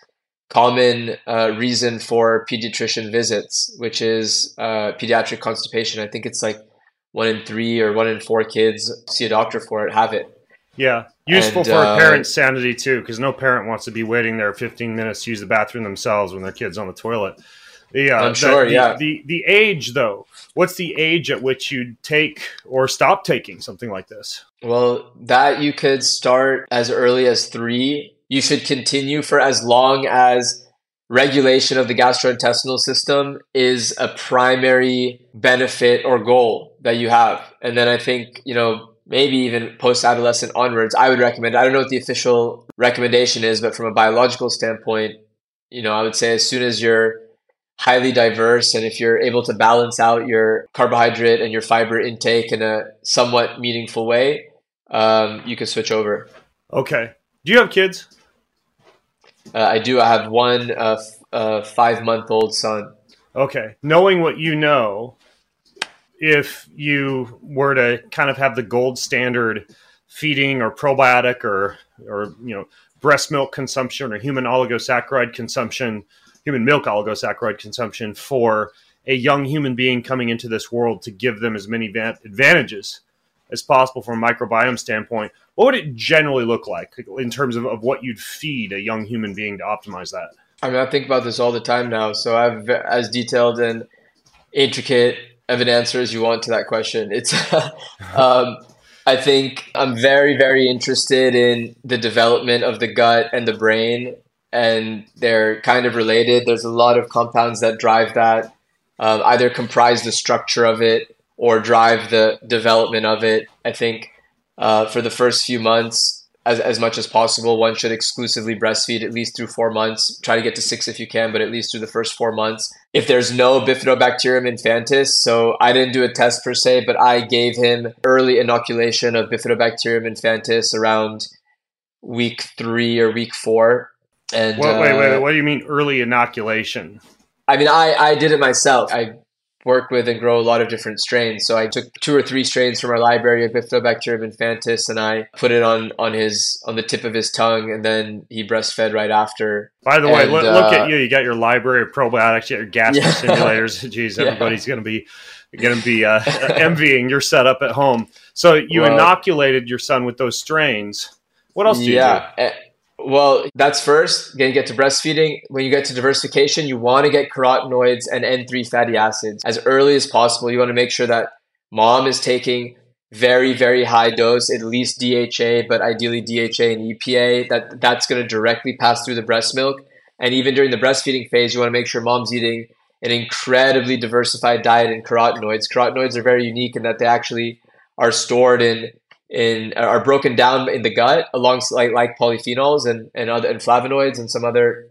common uh, reason for pediatrician visits, which is uh, pediatric constipation. I think it's like one in three or one in four kids see a doctor for it have it. Yeah, useful and, for uh, a parent's sanity too, because no parent wants to be waiting there 15 minutes to use the bathroom themselves when their kid's on the toilet. Yeah, I'm sure. The, yeah. The, the age though, what's the age at which you'd take or stop taking something like this? Well, that you could start as early as three. You should continue for as long as regulation of the gastrointestinal system is a primary benefit or goal that you have. And then I think, you know, maybe even post adolescent onwards, I would recommend, I don't know what the official recommendation is, but from a biological standpoint, you know, I would say as soon as you're highly diverse and if you're able to balance out your carbohydrate and your fiber intake in a somewhat meaningful way, um, you can switch over. Okay. Do you have kids? Uh, I do. I have one uh, f- uh, five month old son. Okay. Knowing what you know, if you were to kind of have the gold standard feeding or probiotic or or you know breast milk consumption or human oligosaccharide consumption, human milk oligosaccharide consumption for a young human being coming into this world to give them as many advantages as possible from a microbiome standpoint, what would it generally look like in terms of, of what you'd feed a young human being to optimize that? I mean, I think about this all the time now. So I've as detailed and intricate of an answer as you want to that question. It's, um, I think I'm very, very interested in the development of the gut and the brain, and they're kind of related. There's a lot of compounds that drive that, um, either comprise the structure of it or drive the development of it. I think uh, for the first few months, as, as much as possible. One should exclusively breastfeed at least through four months. Try to get to six if you can, but at least through the first four months. If there's no Bifidobacterium infantis, so I didn't do a test per se, but I gave him early inoculation of Bifidobacterium infantis around week three or week four. And wait, wait, wait, uh, what do you mean early inoculation? I mean, I, I did it myself. I work with and grow a lot of different strains. So I took two or three strains from our library of Bifidobacterium infantis and I put it on on his on the tip of his tongue and then he breastfed right after. By the and, way, look, uh, look, at you. You got your library of probiotics, you got your gas yeah. simulators. Jeez, everybody's yeah. going to be going to be uh, envying your setup at home. So you well, inoculated your son with those strains. What else do yeah, you do? Well, that's first. Then to get to breastfeeding. When you get to diversification, you want to get carotenoids and N3 fatty acids as early as possible. You want to make sure that mom is taking very, very high dose, at least DHA, but ideally DHA and EPA. That that's going to directly pass through the breast milk. And even during the breastfeeding phase, you want to make sure mom's eating an incredibly diversified diet in carotenoids. Carotenoids are very unique in that they actually are stored in in are broken down in the gut along like, like polyphenols and, and other and flavonoids and some other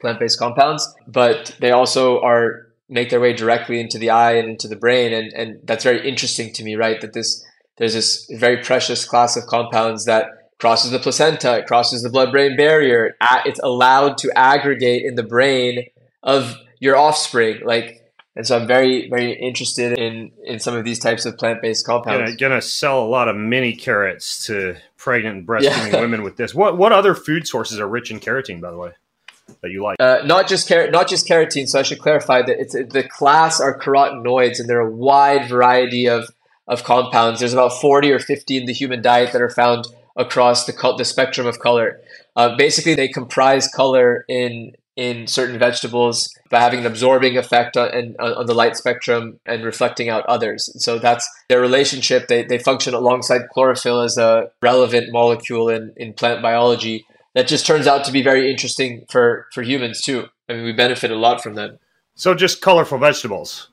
plant-based compounds but they also are make their way directly into the eye and into the brain. And and that's very interesting to me right? That this there's this very precious class of compounds that crosses the placenta it crosses the blood-brain barrier it's allowed to aggregate in the brain of your offspring. Like and so I'm very, very interested in in some of these types of plant based compounds. Gonna, gonna sell a lot of mini carrots to pregnant and breastfeeding yeah. women with this. What what other food sources are rich in carotene, by the way, that you like? Uh, not just carrot, not just carotene. So I should clarify that it's the class are carotenoids, and there are a wide variety of of compounds. There's about 40 or 50 in the human diet that are found across the the spectrum of color. Uh, basically, they comprise color in in certain vegetables by having an absorbing effect on, uh, on the light spectrum and reflecting out others. So that's their relationship. They, they function alongside chlorophyll as a relevant molecule in, in plant biology that just turns out to be very interesting for, for humans too. I mean, we benefit a lot from them. So just colorful vegetables.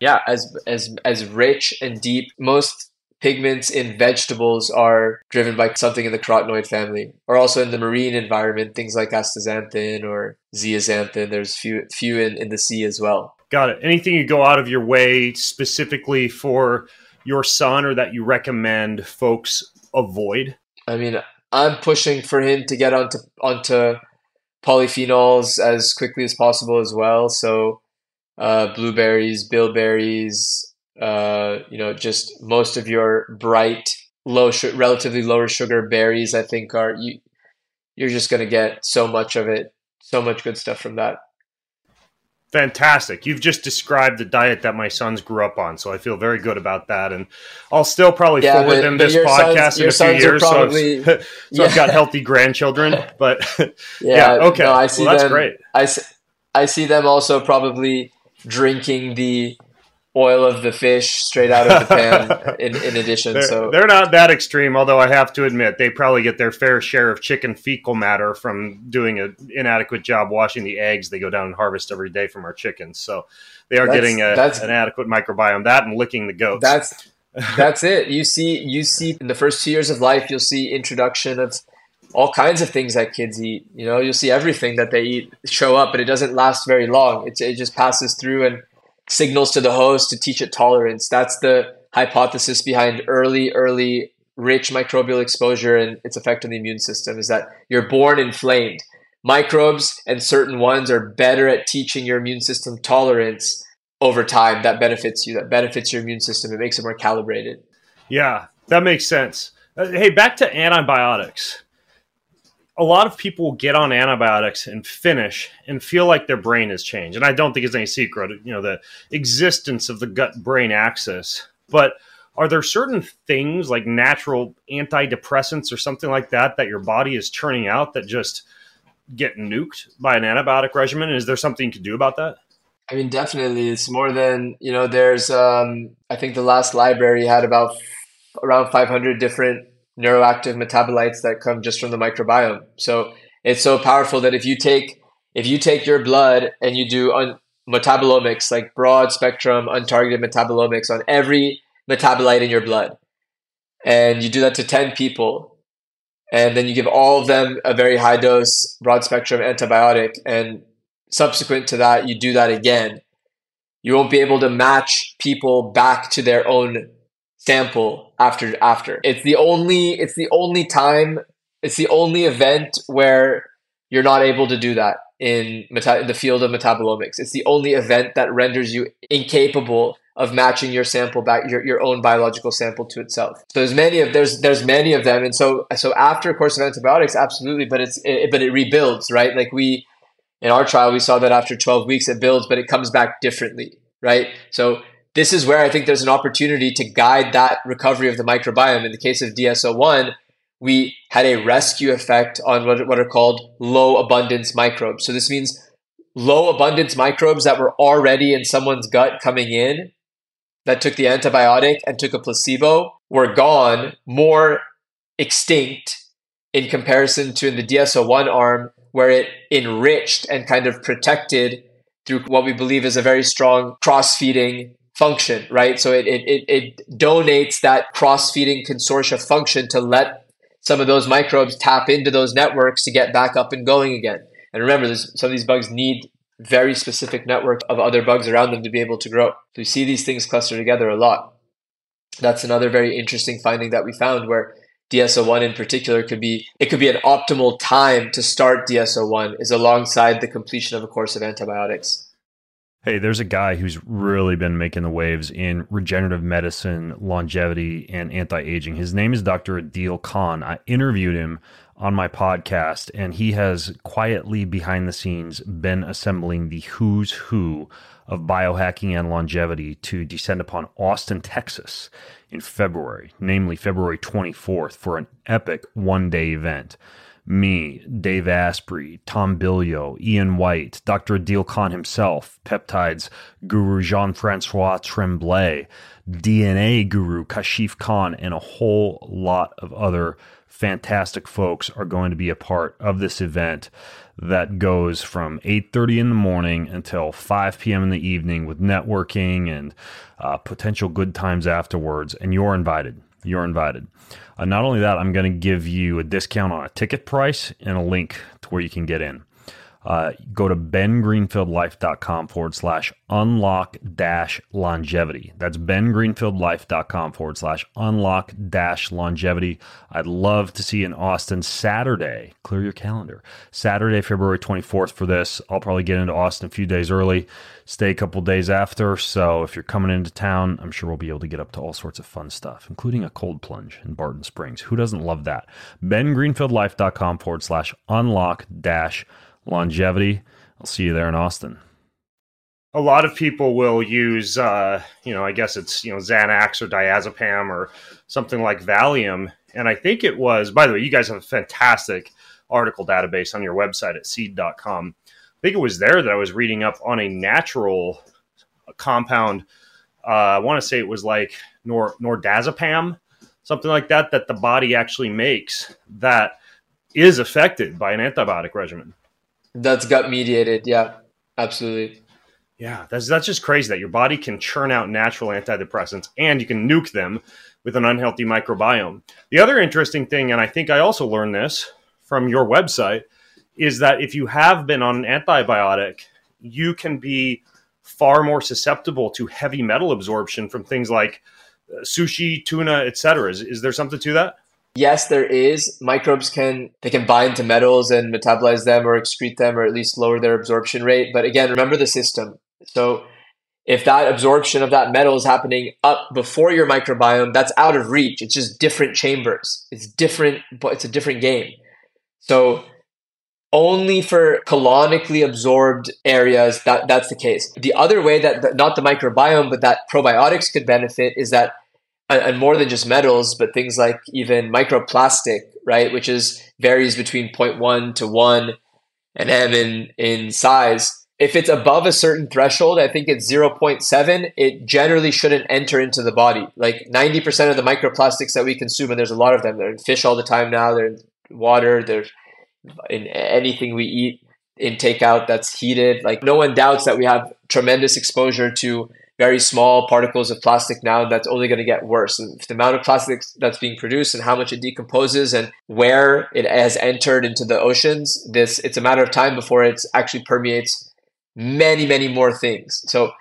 Yeah, as as as rich and deep. Most pigments in vegetables are driven by something in the carotenoid family, or also in the marine environment, things like astaxanthin or zeaxanthin. There's few few in, in the sea as well. Got it. Anything you go out of your way specifically for your son or that you recommend folks avoid? I mean, I'm pushing for him to get onto onto polyphenols as quickly as possible as well. So uh, blueberries, bilberries, uh, you know, just most of your bright, low, relatively lower sugar berries, I think are you. You're just going to get so much of it, so much good stuff from that. Fantastic. You've just described the diet that my sons grew up on, so I feel very good about that. And I'll still probably yeah, forward but, them this podcast sons, in a few years. Probably, so, I've, so yeah. I've got healthy grandchildren. But yeah, yeah okay. No, I see well, that's them, great. I, I see them also probably drinking the oil of the fish straight out of the pan in, in addition they're, so they're not that extreme although i have to admit they probably get their fair share of chicken fecal matter from doing an inadequate job washing the eggs they go down and harvest every day from our chickens. So they are That's- getting a, that's- an adequate microbiome that and licking the goats. That's that's it. You see you see in the first two years of life you'll see introduction of all kinds of things that kids eat. You know you'll see everything that they eat show up but it doesn't last very long. It's, it just passes through and signals to the host to teach it tolerance. That's the hypothesis behind early early rich microbial exposure and its effect on the immune system is that you're born inflamed. Microbes and certain ones are better at teaching your immune system tolerance over time. That benefits you. That benefits your immune system. It makes it more calibrated. Yeah, that makes sense. Uh, hey, back to antibiotics. A lot of people get on antibiotics and finish and feel like their brain has changed. And I don't think it's any secret, you know, the existence of the gut brain axis. But are there certain things like natural antidepressants or something like that that your body is churning out that just get nuked by an antibiotic regimen? And Is there something you can do about that? i mean definitely it's more than you know there's um i think the last library had about around 500 different neuroactive metabolites that come just from the microbiome. So it's so powerful that if you take if you take your blood and you do un- metabolomics like broad spectrum untargeted metabolomics on every metabolite in your blood and you do that to 10 people and then you give all of them a very high dose broad spectrum antibiotic and subsequent to that you do that again you won't be able to match people back to their own sample after after. It's the only it's the only time it's the only event where you're not able to do that in, meta- in the field of metabolomics. It's the only event that renders you incapable of matching your sample back your, your own biological sample to itself. So there's many of there's there's many of them. And so so after a course of antibiotics absolutely but it's it, but it rebuilds right? Like we in our trial we saw that after 12 weeks it builds but it comes back differently right? So this is where i think there's an opportunity to guide that recovery of the microbiome. In the case of DSO1, we had a rescue effect on what, what are called low abundance microbes. So this means low abundance microbes that were already in someone's gut coming in that took the antibiotic and took a placebo were gone more extinct in comparison to in the DSO1 arm, where it enriched and kind of protected through what we believe is a very strong cross feeding function, right? So it, it, it, it donates that cross feeding consortia function to let some of those microbes tap into those networks to get back up and going again. And remember, some of these bugs need very specific network of other bugs around them to be able to grow. So we see these things cluster together a lot. That's another very interesting finding that we found where DSO1 in particular could be it could be an optimal time to start DSO1 is alongside the completion of a course of antibiotics. Hey, there's a guy who's really been making the waves in regenerative medicine, longevity, and anti aging. His name is Dr. Adil Khan. I interviewed him on my podcast, and he has quietly behind the scenes been assembling the who's who of biohacking and longevity to descend upon Austin, Texas in February, namely February 24th, for an epic one day event me, Dave Asprey, Tom Bilio, Ian White, Dr. Adil Khan himself, peptides guru Jean Francois Tremblay, DNA guru Kashif Khan, and a whole lot of other fantastic folks are going to be a part of this event that goes from 8.30 in the morning until 5 p.m in the evening with networking and uh, potential good times afterwards and you're invited you're invited uh, not only that, I'm going to give you a discount on a ticket price and a link to where you can get in. Uh, go to bengreenfieldlife.com forward slash unlock dash longevity. That's bengreenfieldlife.com forward slash unlock dash longevity. I'd love to see you in Austin Saturday. Clear your calendar. Saturday, February 24th for this. I'll probably get into Austin a few days early, stay a couple days after. So if you're coming into town, I'm sure we'll be able to get up to all sorts of fun stuff, including a cold plunge in Barton Springs. Who doesn't love that? bengreenfieldlife.com forward slash unlock dash longevity. I'll see you there in Austin. a lot of people will use, uh, you know, I guess it's, you know, Xanax or diazepam or something like Valium. And I think it was, by the way, you guys have a fantastic article database on your website at seed.com. I think it was there that I was reading up on a natural compound. Uh, I want to say it was like nor nordazepam, something like that, that the body actually makes that is affected by an antibiotic regimen. That's gut mediated. Yeah, absolutely. Yeah, that's that's just crazy that your body can churn out natural antidepressants and you can nuke them with an unhealthy microbiome. The other interesting thing, and I think I also learned this from your website, is that if you have been on an antibiotic, you can be far more susceptible to heavy metal absorption from things like uh, sushi, tuna, etc. Is, is there something to that? Yes, there is. Microbes can they can bind to metals and metabolize them or excrete them or at least lower their absorption rate. But again, remember the system. So if that absorption of that metal is happening up before your microbiome, that's out of reach. It's just different chambers. It's different, but it's a different game. So only for colonically absorbed areas that that's the case. The other way that, that not the microbiome, but that probiotics could benefit is that and more than just metals, but things like even microplastic, right, which is varies between 0.1 to 1 and m in, in size. If it's above a certain threshold, I think it's 0.7, it generally shouldn't enter into the body. Like 90% of the microplastics that we consume, and there's a lot of them, they're in fish all the time now, they're in water, they're in anything we eat in takeout that's heated. Like no one doubts that we have tremendous exposure to very small particles of plastic now and that's only going to get worse. And the amount of plastic that's being produced and how much it decomposes and where it has entered into the oceans, this it's a matter of time before it actually permeates many, many more things. So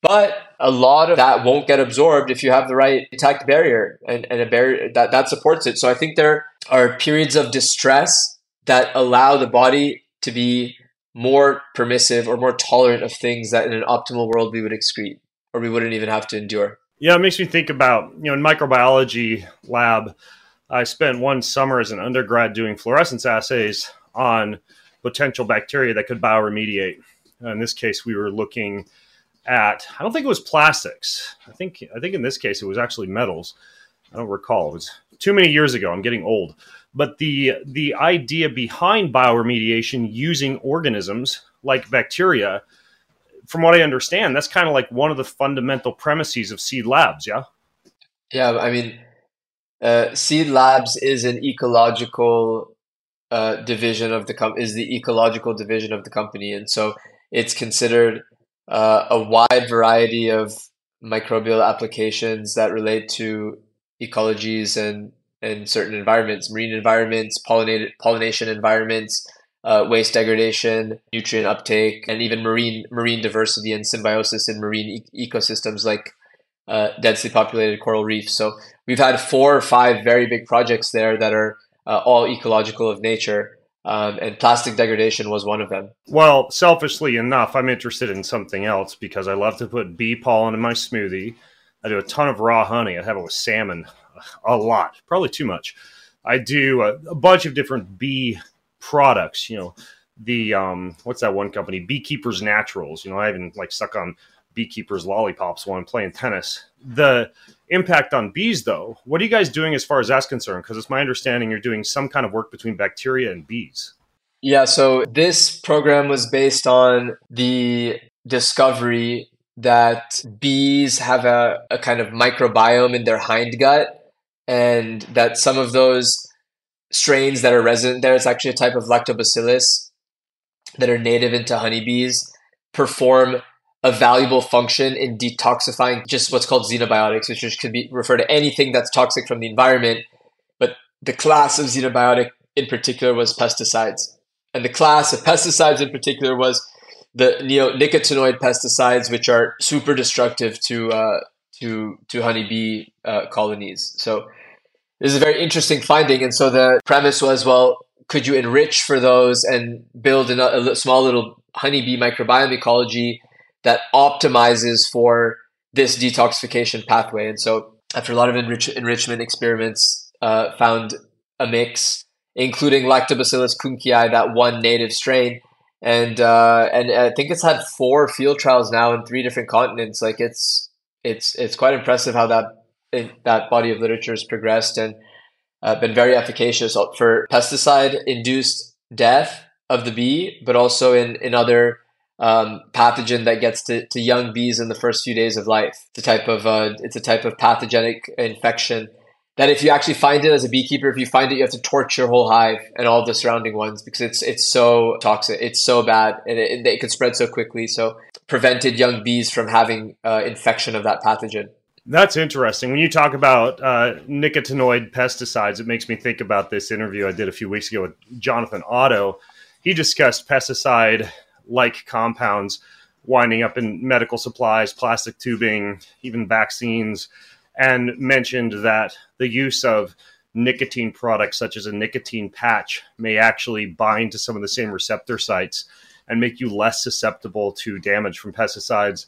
but a lot of that won't get absorbed if you have the right intact barrier and, and a barrier that, that supports it. So I think there are periods of distress that allow the body to be more permissive or more tolerant of things that in an optimal world we would excrete or we wouldn't even have to endure. Yeah, it makes me think about, you know, in microbiology lab, I spent one summer as an undergrad doing fluorescence assays on potential bacteria that could bioremediate. In this case, we were looking at I don't think it was plastics. I think I think in this case it was actually metals. I don't recall. It was too many years ago. I'm getting old. But the the idea behind bioremediation using organisms like bacteria from what I understand, that's kind of like one of the fundamental premises of Seed Labs, yeah? Yeah, I mean, uh, Seed Labs is an ecological uh, division of the com- is the ecological division of the company, and so it's considered uh, a wide variety of microbial applications that relate to ecologies and and certain environments, marine environments, pollinated pollination environments, uh, waste degradation, nutrient uptake, and even marine marine diversity and symbiosis in marine e- ecosystems like uh, densely populated coral reefs. So we've had four or five very big projects there that are uh, all ecological of nature. Um, and plastic degradation was one of them. Well, selfishly enough, I'm interested in something else because I love to put bee pollen in my smoothie. I do a ton of raw honey. I have it with salmon a lot, probably too much. I do a, a bunch of different bee products. You know, the um, what's that one company? Beekeepers Naturals. You know, I even like suck on beekeepers lollipops while I'm playing tennis. The impact on bees, though, what are you guys doing as far as that's concerned? Because it's my understanding you're doing some kind of work between bacteria and bees. Yeah, so this program was based on the discovery that bees have a, a kind of microbiome in their hindgut, and that some of those strains that are resident there. It's actually a type of lactobacillus that are native into honeybees, perform a valuable function in detoxifying just what's called xenobiotics, which could be refer to anything that's toxic from the environment. But the class of xenobiotic in particular was pesticides. And the class of pesticides in particular was the neonicotinoid pesticides, which are super destructive to uh, to to honeybee uh, colonies. So this is a very interesting finding. And so the premise was, well, could you enrich for those and build a, a small little honeybee microbiome ecology that optimizes for this detoxification pathway? And so after a lot of enrich- enrichment experiments, uh, found a mix, including Lactobacillus kunckii, that one native strain. And uh, and I think it's had four field trials now in three different continents. Like it's it's it's quite impressive how that that body of literature has progressed and uh, been very efficacious for pesticide induced death of the bee, but also in, in other um, pathogen that gets to, to young bees in the first few days of life. It's a type of uh, it's a type of pathogenic infection that if you actually find it as a beekeeper, if you find it, you have to torch your whole hive and all the surrounding ones because it's it's so toxic, it's so bad, and it, it can spread so quickly. So prevented young bees from having uh, infection of that pathogen. That's interesting. When you talk about uh, nicotinoid pesticides, it makes me think about this interview I did a few weeks ago with Jonathan Otto. He discussed pesticide like compounds winding up in medical supplies, plastic tubing, even vaccines, and mentioned that the use of nicotine products, such as a nicotine patch, may actually bind to some of the same receptor sites and make you less susceptible to damage from pesticides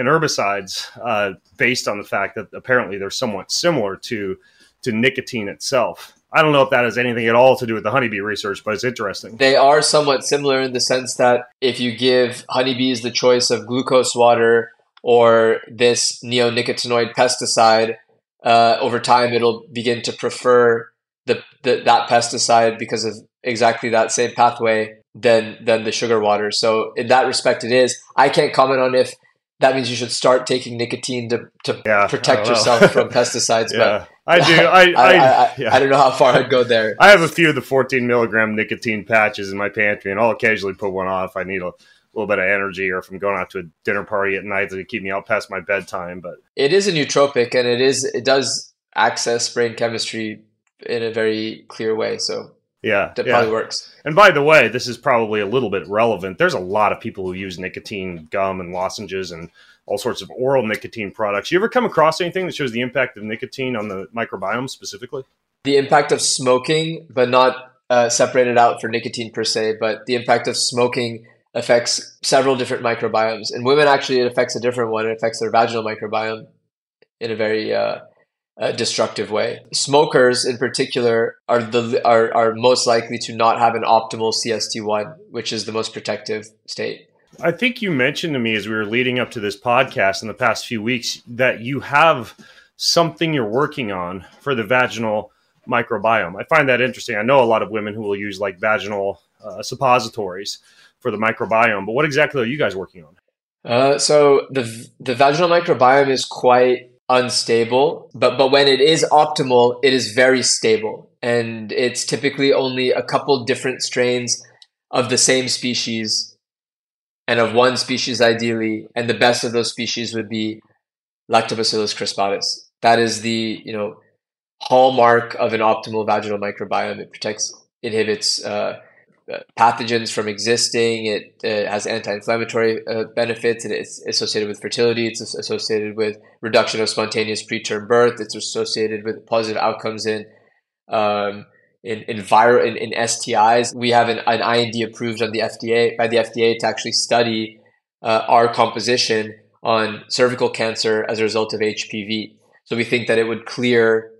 and herbicides uh, based on the fact that apparently they're somewhat similar to to nicotine itself. I don't know if that has anything at all to do with the honeybee research, but it's interesting. They are somewhat similar in the sense that if you give honeybees the choice of glucose water or this neonicotinoid pesticide, uh, over time it'll begin to prefer the, the, that pesticide because of exactly that same pathway than than the sugar water. So in that respect, it is. I can't comment on if that means you should start taking nicotine to, to yeah, protect yourself from pesticides. yeah, but I do. I I, I, I, yeah. I, don't know how far I'd go there. I have a few of the 14 milligram nicotine patches in my pantry, and I'll occasionally put one on if I need a little bit of energy or if I'm going out to a dinner party at night to keep me out past my bedtime. But it is a nootropic, and it is it does access brain chemistry in a very clear way. So yeah, that yeah. probably works. And by the way, this is probably a little bit relevant. There's a lot of people who use nicotine gum and lozenges and all sorts of oral nicotine products. You ever come across anything that shows the impact of nicotine on the microbiome specifically? The impact of smoking, but not uh, separated out for nicotine per se, but the impact of smoking affects several different microbiomes. In women, actually, it affects a different one. It affects their vaginal microbiome in a very uh, a destructive way. Smokers, in particular, are the are, are most likely to not have an optimal CST1, which is the most protective state. I think you mentioned to me as we were leading up to this podcast in the past few weeks that you have something you're working on for the vaginal microbiome. I find that interesting. I know a lot of women who will use like vaginal uh, suppositories for the microbiome, but what exactly are you guys working on? Uh, so the the vaginal microbiome is quite unstable, but but when it is optimal, it is very stable, and it's typically only a couple different strains of the same species, and of one species ideally, and the best of those species would be Lactobacillus crispatus. That is the you know hallmark of an optimal vaginal microbiome. It protects, inhibits. Uh, pathogens from existing. It has anti-inflammatory uh, benefits, and it's associated with fertility. It's associated with reduction of spontaneous preterm birth. It's associated with positive outcomes in um, in in, in, in STIs. We have an, an IND approved on the FDA by the FDA to actually study uh, our composition on cervical cancer as a result of HPV. So we think that it would clear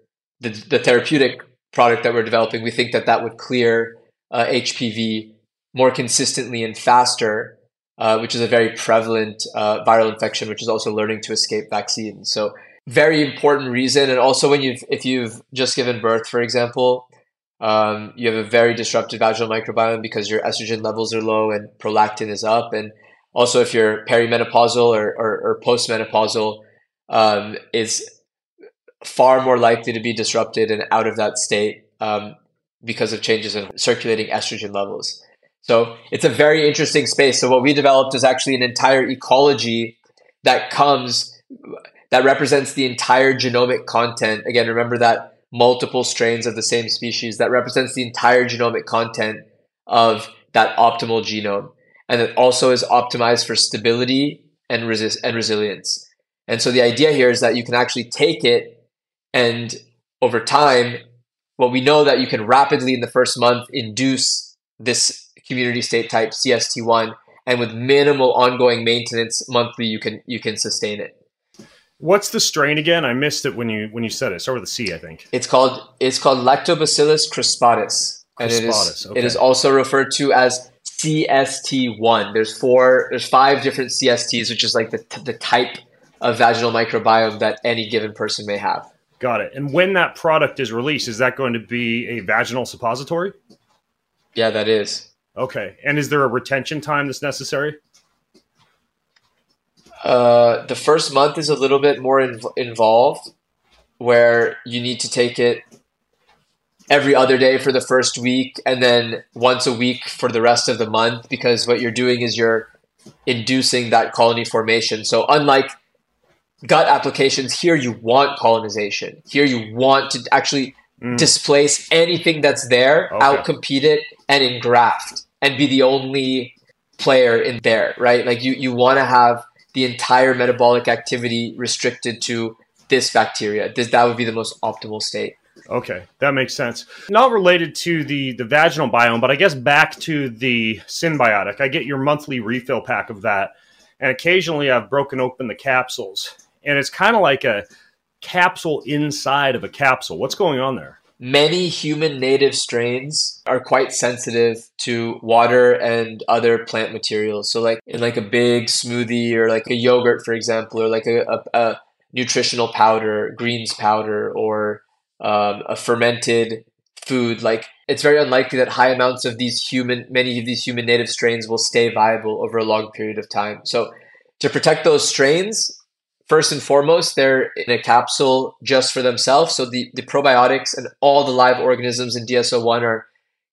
the, the therapeutic product that we're developing. We think that that would clear uh, HPV more consistently and faster, uh, which is a very prevalent uh, viral infection, which is also learning to escape vaccines. So very important reason. And also when you've, if you've just given birth, for example, um, you have a very disrupted vaginal microbiome because your estrogen levels are low and prolactin is up. And also if you're perimenopausal or, or, or postmenopausal, um, is far more likely to be disrupted and out of that state. Um, because of changes in circulating estrogen levels. So it's a very interesting space. So what we developed is actually an entire ecology that comes that represents the entire genomic content. Again, remember that multiple strains of the same species that represents the entire genomic content of that optimal genome. And it also is optimized for stability and resist and resilience. And so the idea here is that you can actually take it and over time well, we know that you can rapidly in the first month induce this community state type CST1, and with minimal ongoing maintenance monthly, you can you can sustain it. What's the strain again? I missed it when you when you said it. Start with a C, I think. It's called it's called Lactobacillus crispatus, and it is okay. it is also referred to as CST1. There's four, there's five different CSTs, which is like the the type of vaginal microbiome that any given person may have. Got it. And when that product is released, is that going to be a vaginal suppository? Yeah, that is. Okay. And is there a retention time that's necessary? Uh, the first month is a little bit more inv- involved, where you need to take it every other day for the first week, and then once a week for the rest of the month. Because what you're doing is you're inducing that colony formation. So unlike gut applications, here you want colonization. Here you want to actually mm. displace anything that's there, okay. outcompete it, and engraft, and be the only player in there, right? Like you, you want to have the entire metabolic activity restricted to this bacteria. This that would be the most optimal state. Okay, that makes sense. Not related to the the vaginal biome, but I guess back to the symbiotic. I get your monthly refill pack of that, and occasionally I've broken open the capsules, and it's kind of like a capsule inside of a capsule. What's going on there? Many human native strains are quite sensitive to water and other plant materials. So, like in like a big smoothie or like a yogurt, for example, or like a, a, a nutritional powder, greens powder, or um, a fermented food, like it's very unlikely that high amounts of these human, many of these human native strains will stay viable over a long period of time. So, to protect those strains, first and foremost, they're in a capsule just for themselves. So the, the probiotics and all the live organisms in DS-01 are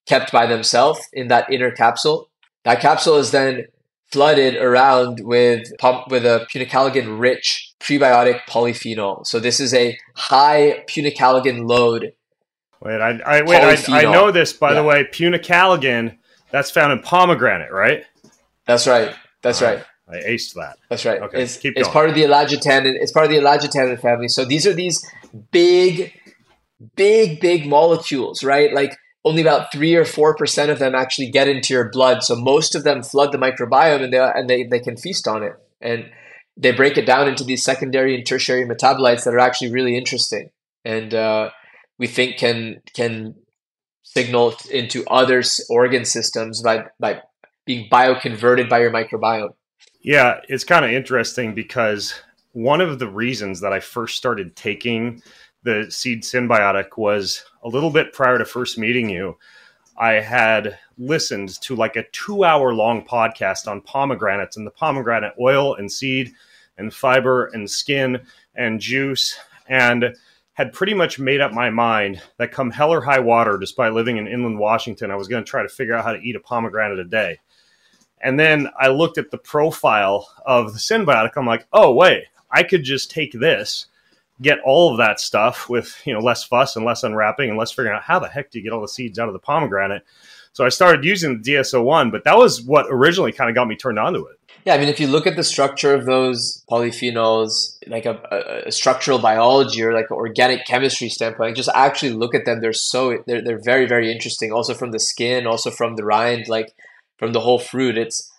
kept by themselves in that inner capsule. That capsule is then flooded around with pump with a punicalagin rich prebiotic polyphenol. So this is a high punicalagin load. Wait, I, I wait, I, I, know this by yeah. the way. Punicalagin that's found in pomegranate, right? That's right. That's right. I aced that. That's right. Okay, it's, keep going. It's part of the ellagitannin. It's part of the ellagitannin family. So these are these big, big, big molecules, right? Like only about three or four percent of them actually get into your blood. So most of them flood the microbiome, and they and they, they can feast on it, and they break it down into these secondary and tertiary metabolites that are actually really interesting, and uh, we think can can signal into other organ systems by by being bioconverted by your microbiome. Yeah, it's kind of interesting because one of the reasons that I first started taking the seed synbiotic was a little bit prior to first meeting you. I had listened to like a two hour long podcast on pomegranates and the pomegranate oil and seed and fiber and skin and juice and had pretty much made up my mind that come hell or high water, despite living in inland Washington, I was going to try to figure out how to eat a pomegranate a day. And then I looked at the profile of the synbiotic. I'm like, oh, wait, I could just take this, get all of that stuff with, you know, less fuss and less unwrapping and less figuring out how the heck do you get all the seeds out of the pomegranate. So I started using the DS-01, but that was what originally kind of got me turned on to it. Yeah, I mean, if you look at the structure of those polyphenols, like a, a, a structural biology or like an organic chemistry standpoint, just actually look at them. They're so they're they're very very interesting. Also from the skin, also from the rind. Like from the whole fruit. It's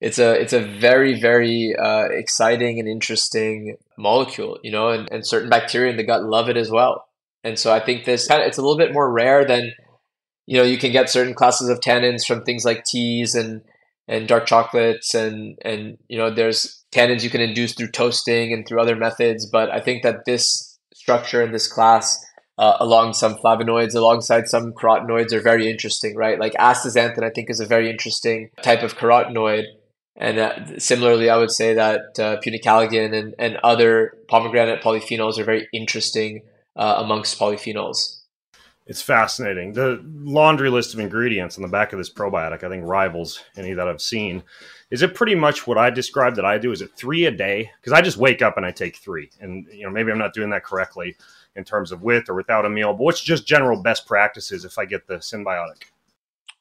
it's a it's a very very uh, exciting and interesting molecule, you know, and, and certain bacteria in the gut love it as well. And so I think this kind of it's a little bit more rare than you know you can get certain classes of tannins from things like teas and and dark chocolates and and you know there's tannins you can induce through toasting and through other methods. But I think that this structure in this class uh, along some flavonoids, alongside some carotenoids, are very interesting, right? Like astaxanthin, I think, is a very interesting type of carotenoid. And uh, similarly, I would say that uh, punicalagin and, and other pomegranate polyphenols are very interesting uh, amongst polyphenols. It's fascinating. The laundry list of ingredients on the back of this probiotic, I think, rivals any that I've seen. Is it pretty much what I described that I do? Is it three a day? Because I just wake up and I take three, and you know maybe I'm not doing that correctly in terms of with or without a meal. But what's just general best practices if I get the synbiotic?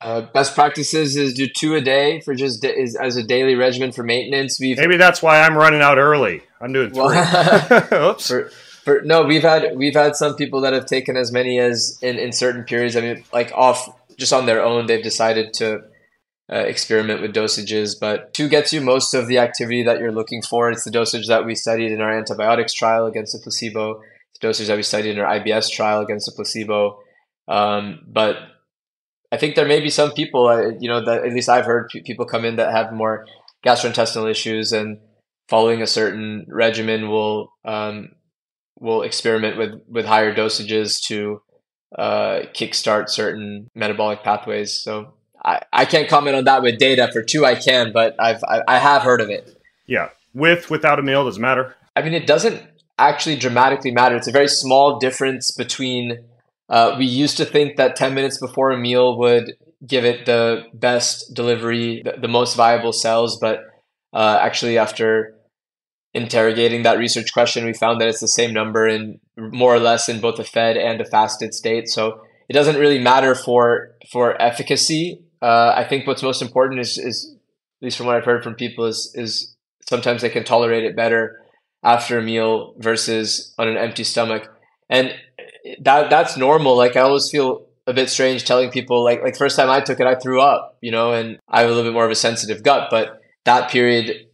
Uh, best practices is do two a day for just da- is, as a daily regimen for maintenance. We've maybe that's why I'm running out early. I'm doing three. Well, Oops. For, for, no, we've had we've had some people that have taken as many as in, in certain periods. I mean, like off just on their own, they've decided to uh, experiment with dosages. But two gets you most of the activity that you're looking for. It's the dosage that we studied in our antibiotics trial against the placebo dosage that we studied in our IBS trial against a placebo. Um, but I think there may be some people, uh, you know, that at least I've heard p- people come in that have more gastrointestinal issues, and following a certain regimen will um, will experiment with with higher dosages to uh, kickstart certain metabolic pathways. So I, I can't comment on that with data. For two, I can, but I've I, I have heard of it. Yeah, with without a meal doesn't matter. I mean, it doesn't actually dramatically matter. It's a very small difference between. Uh, we used to think that ten minutes before a meal would give it the best delivery, the, the most viable cells, but uh, actually after interrogating that research question, we found that it's the same number in more or less in both a fed and a fasted state. So it doesn't really matter for for efficacy. Uh, I think what's most important is, is at least from what I've heard from people is is sometimes they can tolerate it better after a meal versus on an empty stomach, and that that's normal. Like I always feel a bit strange telling people like like first time I took it, I threw up, you know, and I have a little bit more of a sensitive gut, but that period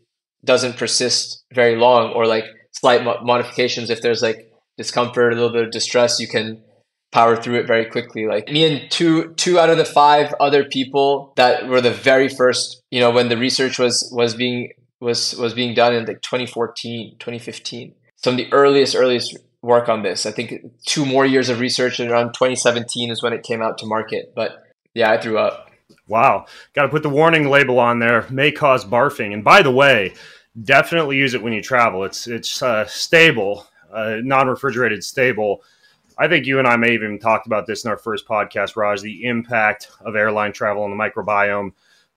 doesn't persist very long or like slight mo- modifications. If there's like discomfort a little bit of distress you can power through it very quickly. Like me and two two out of the five other people that were the very first you know when the research was was being was was being done in like 2014 2015 some of the earliest earliest work on this i think two more years of research and around 2017 is when it came out to market but yeah i threw up Wow. Got to put the warning label on there. May cause barfing. And by the way, definitely use it when you travel. It's it's uh, stable, uh, non-refrigerated, stable. I think you and I may have even talked about this in our first podcast, Raj. The impact of airline travel on the microbiome,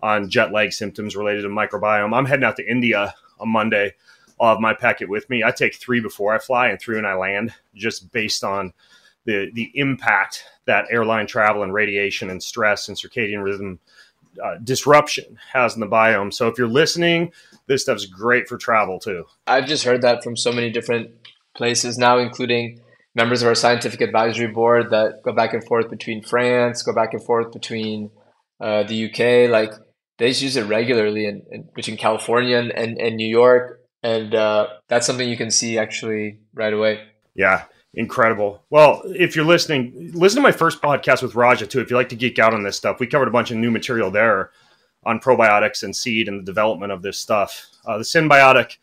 on jet lag symptoms related to microbiome. I'm heading out to India on Monday. I'll have my packet with me. I take three before I fly and three when I land, just based on the the impact that airline travel and radiation and stress and circadian rhythm uh, disruption has in the biome. So if you're listening, this stuff's great for travel too. I've just heard that from so many different places now, including members of our scientific advisory board that go back and forth between France, go back and forth between uh, the UK. Like they just use it regularly in, in between California and, and, and New York. And uh, that's something you can see actually right away. Yeah, Incredible. Well, if you're listening, listen to my first podcast with Raja too. If you like to geek out on this stuff, we covered a bunch of new material there on probiotics and seed and the development of this stuff. Uh, the synbiotic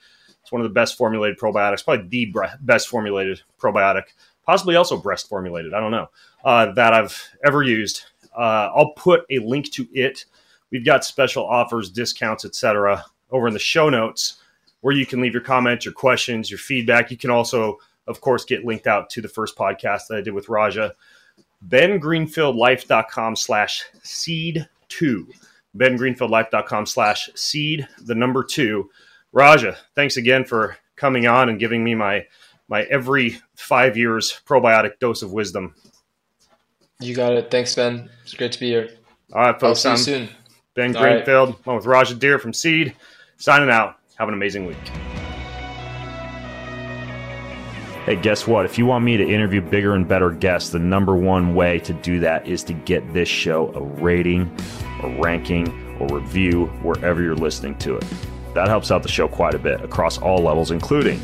is one of the best formulated probiotics, probably the best formulated probiotic, possibly also breast formulated. I don't know uh, that I've ever used. Uh, I'll put a link to it. We've got special offers, discounts, etc. over in the show notes where you can leave your comments, your questions, your feedback. You can also of course, get linked out to the first podcast that I did with Raja. BenGreenfieldLife.com slash seed two. BenGreenfieldLife.com slash seed, the number two. Raja, thanks again for coming on and giving me my my every five years probiotic dose of wisdom. You got it. Thanks, Ben. It's great to be here. All right, folks. I'll see you soon. Ben Greenfield, right. with Raja Dhir from Seed, signing out. Have an amazing week. Hey, guess what? If you want me to interview bigger and better guests, the number one way to do that is to get this show a rating, a ranking, or review wherever you're listening to it. That helps out the show quite a bit across all levels, including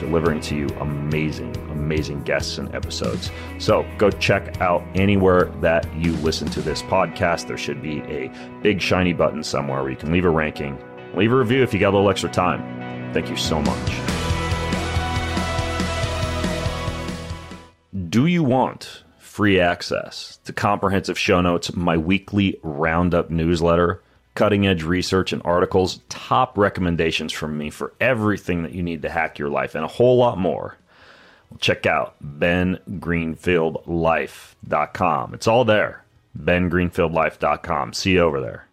delivering to you amazing, amazing guests and episodes. So go check out anywhere that you listen to this podcast. There should be a big shiny button somewhere where you can leave a ranking, leave a review if you got a little extra time. Thank you so much. Do you want free access to comprehensive show notes, my weekly roundup newsletter, cutting edge research and articles, top recommendations from me for everything that you need to hack your life, and a whole lot more? Check out bengreenfieldlife.com. It's all there. bengreenfieldlife.com. See you over there.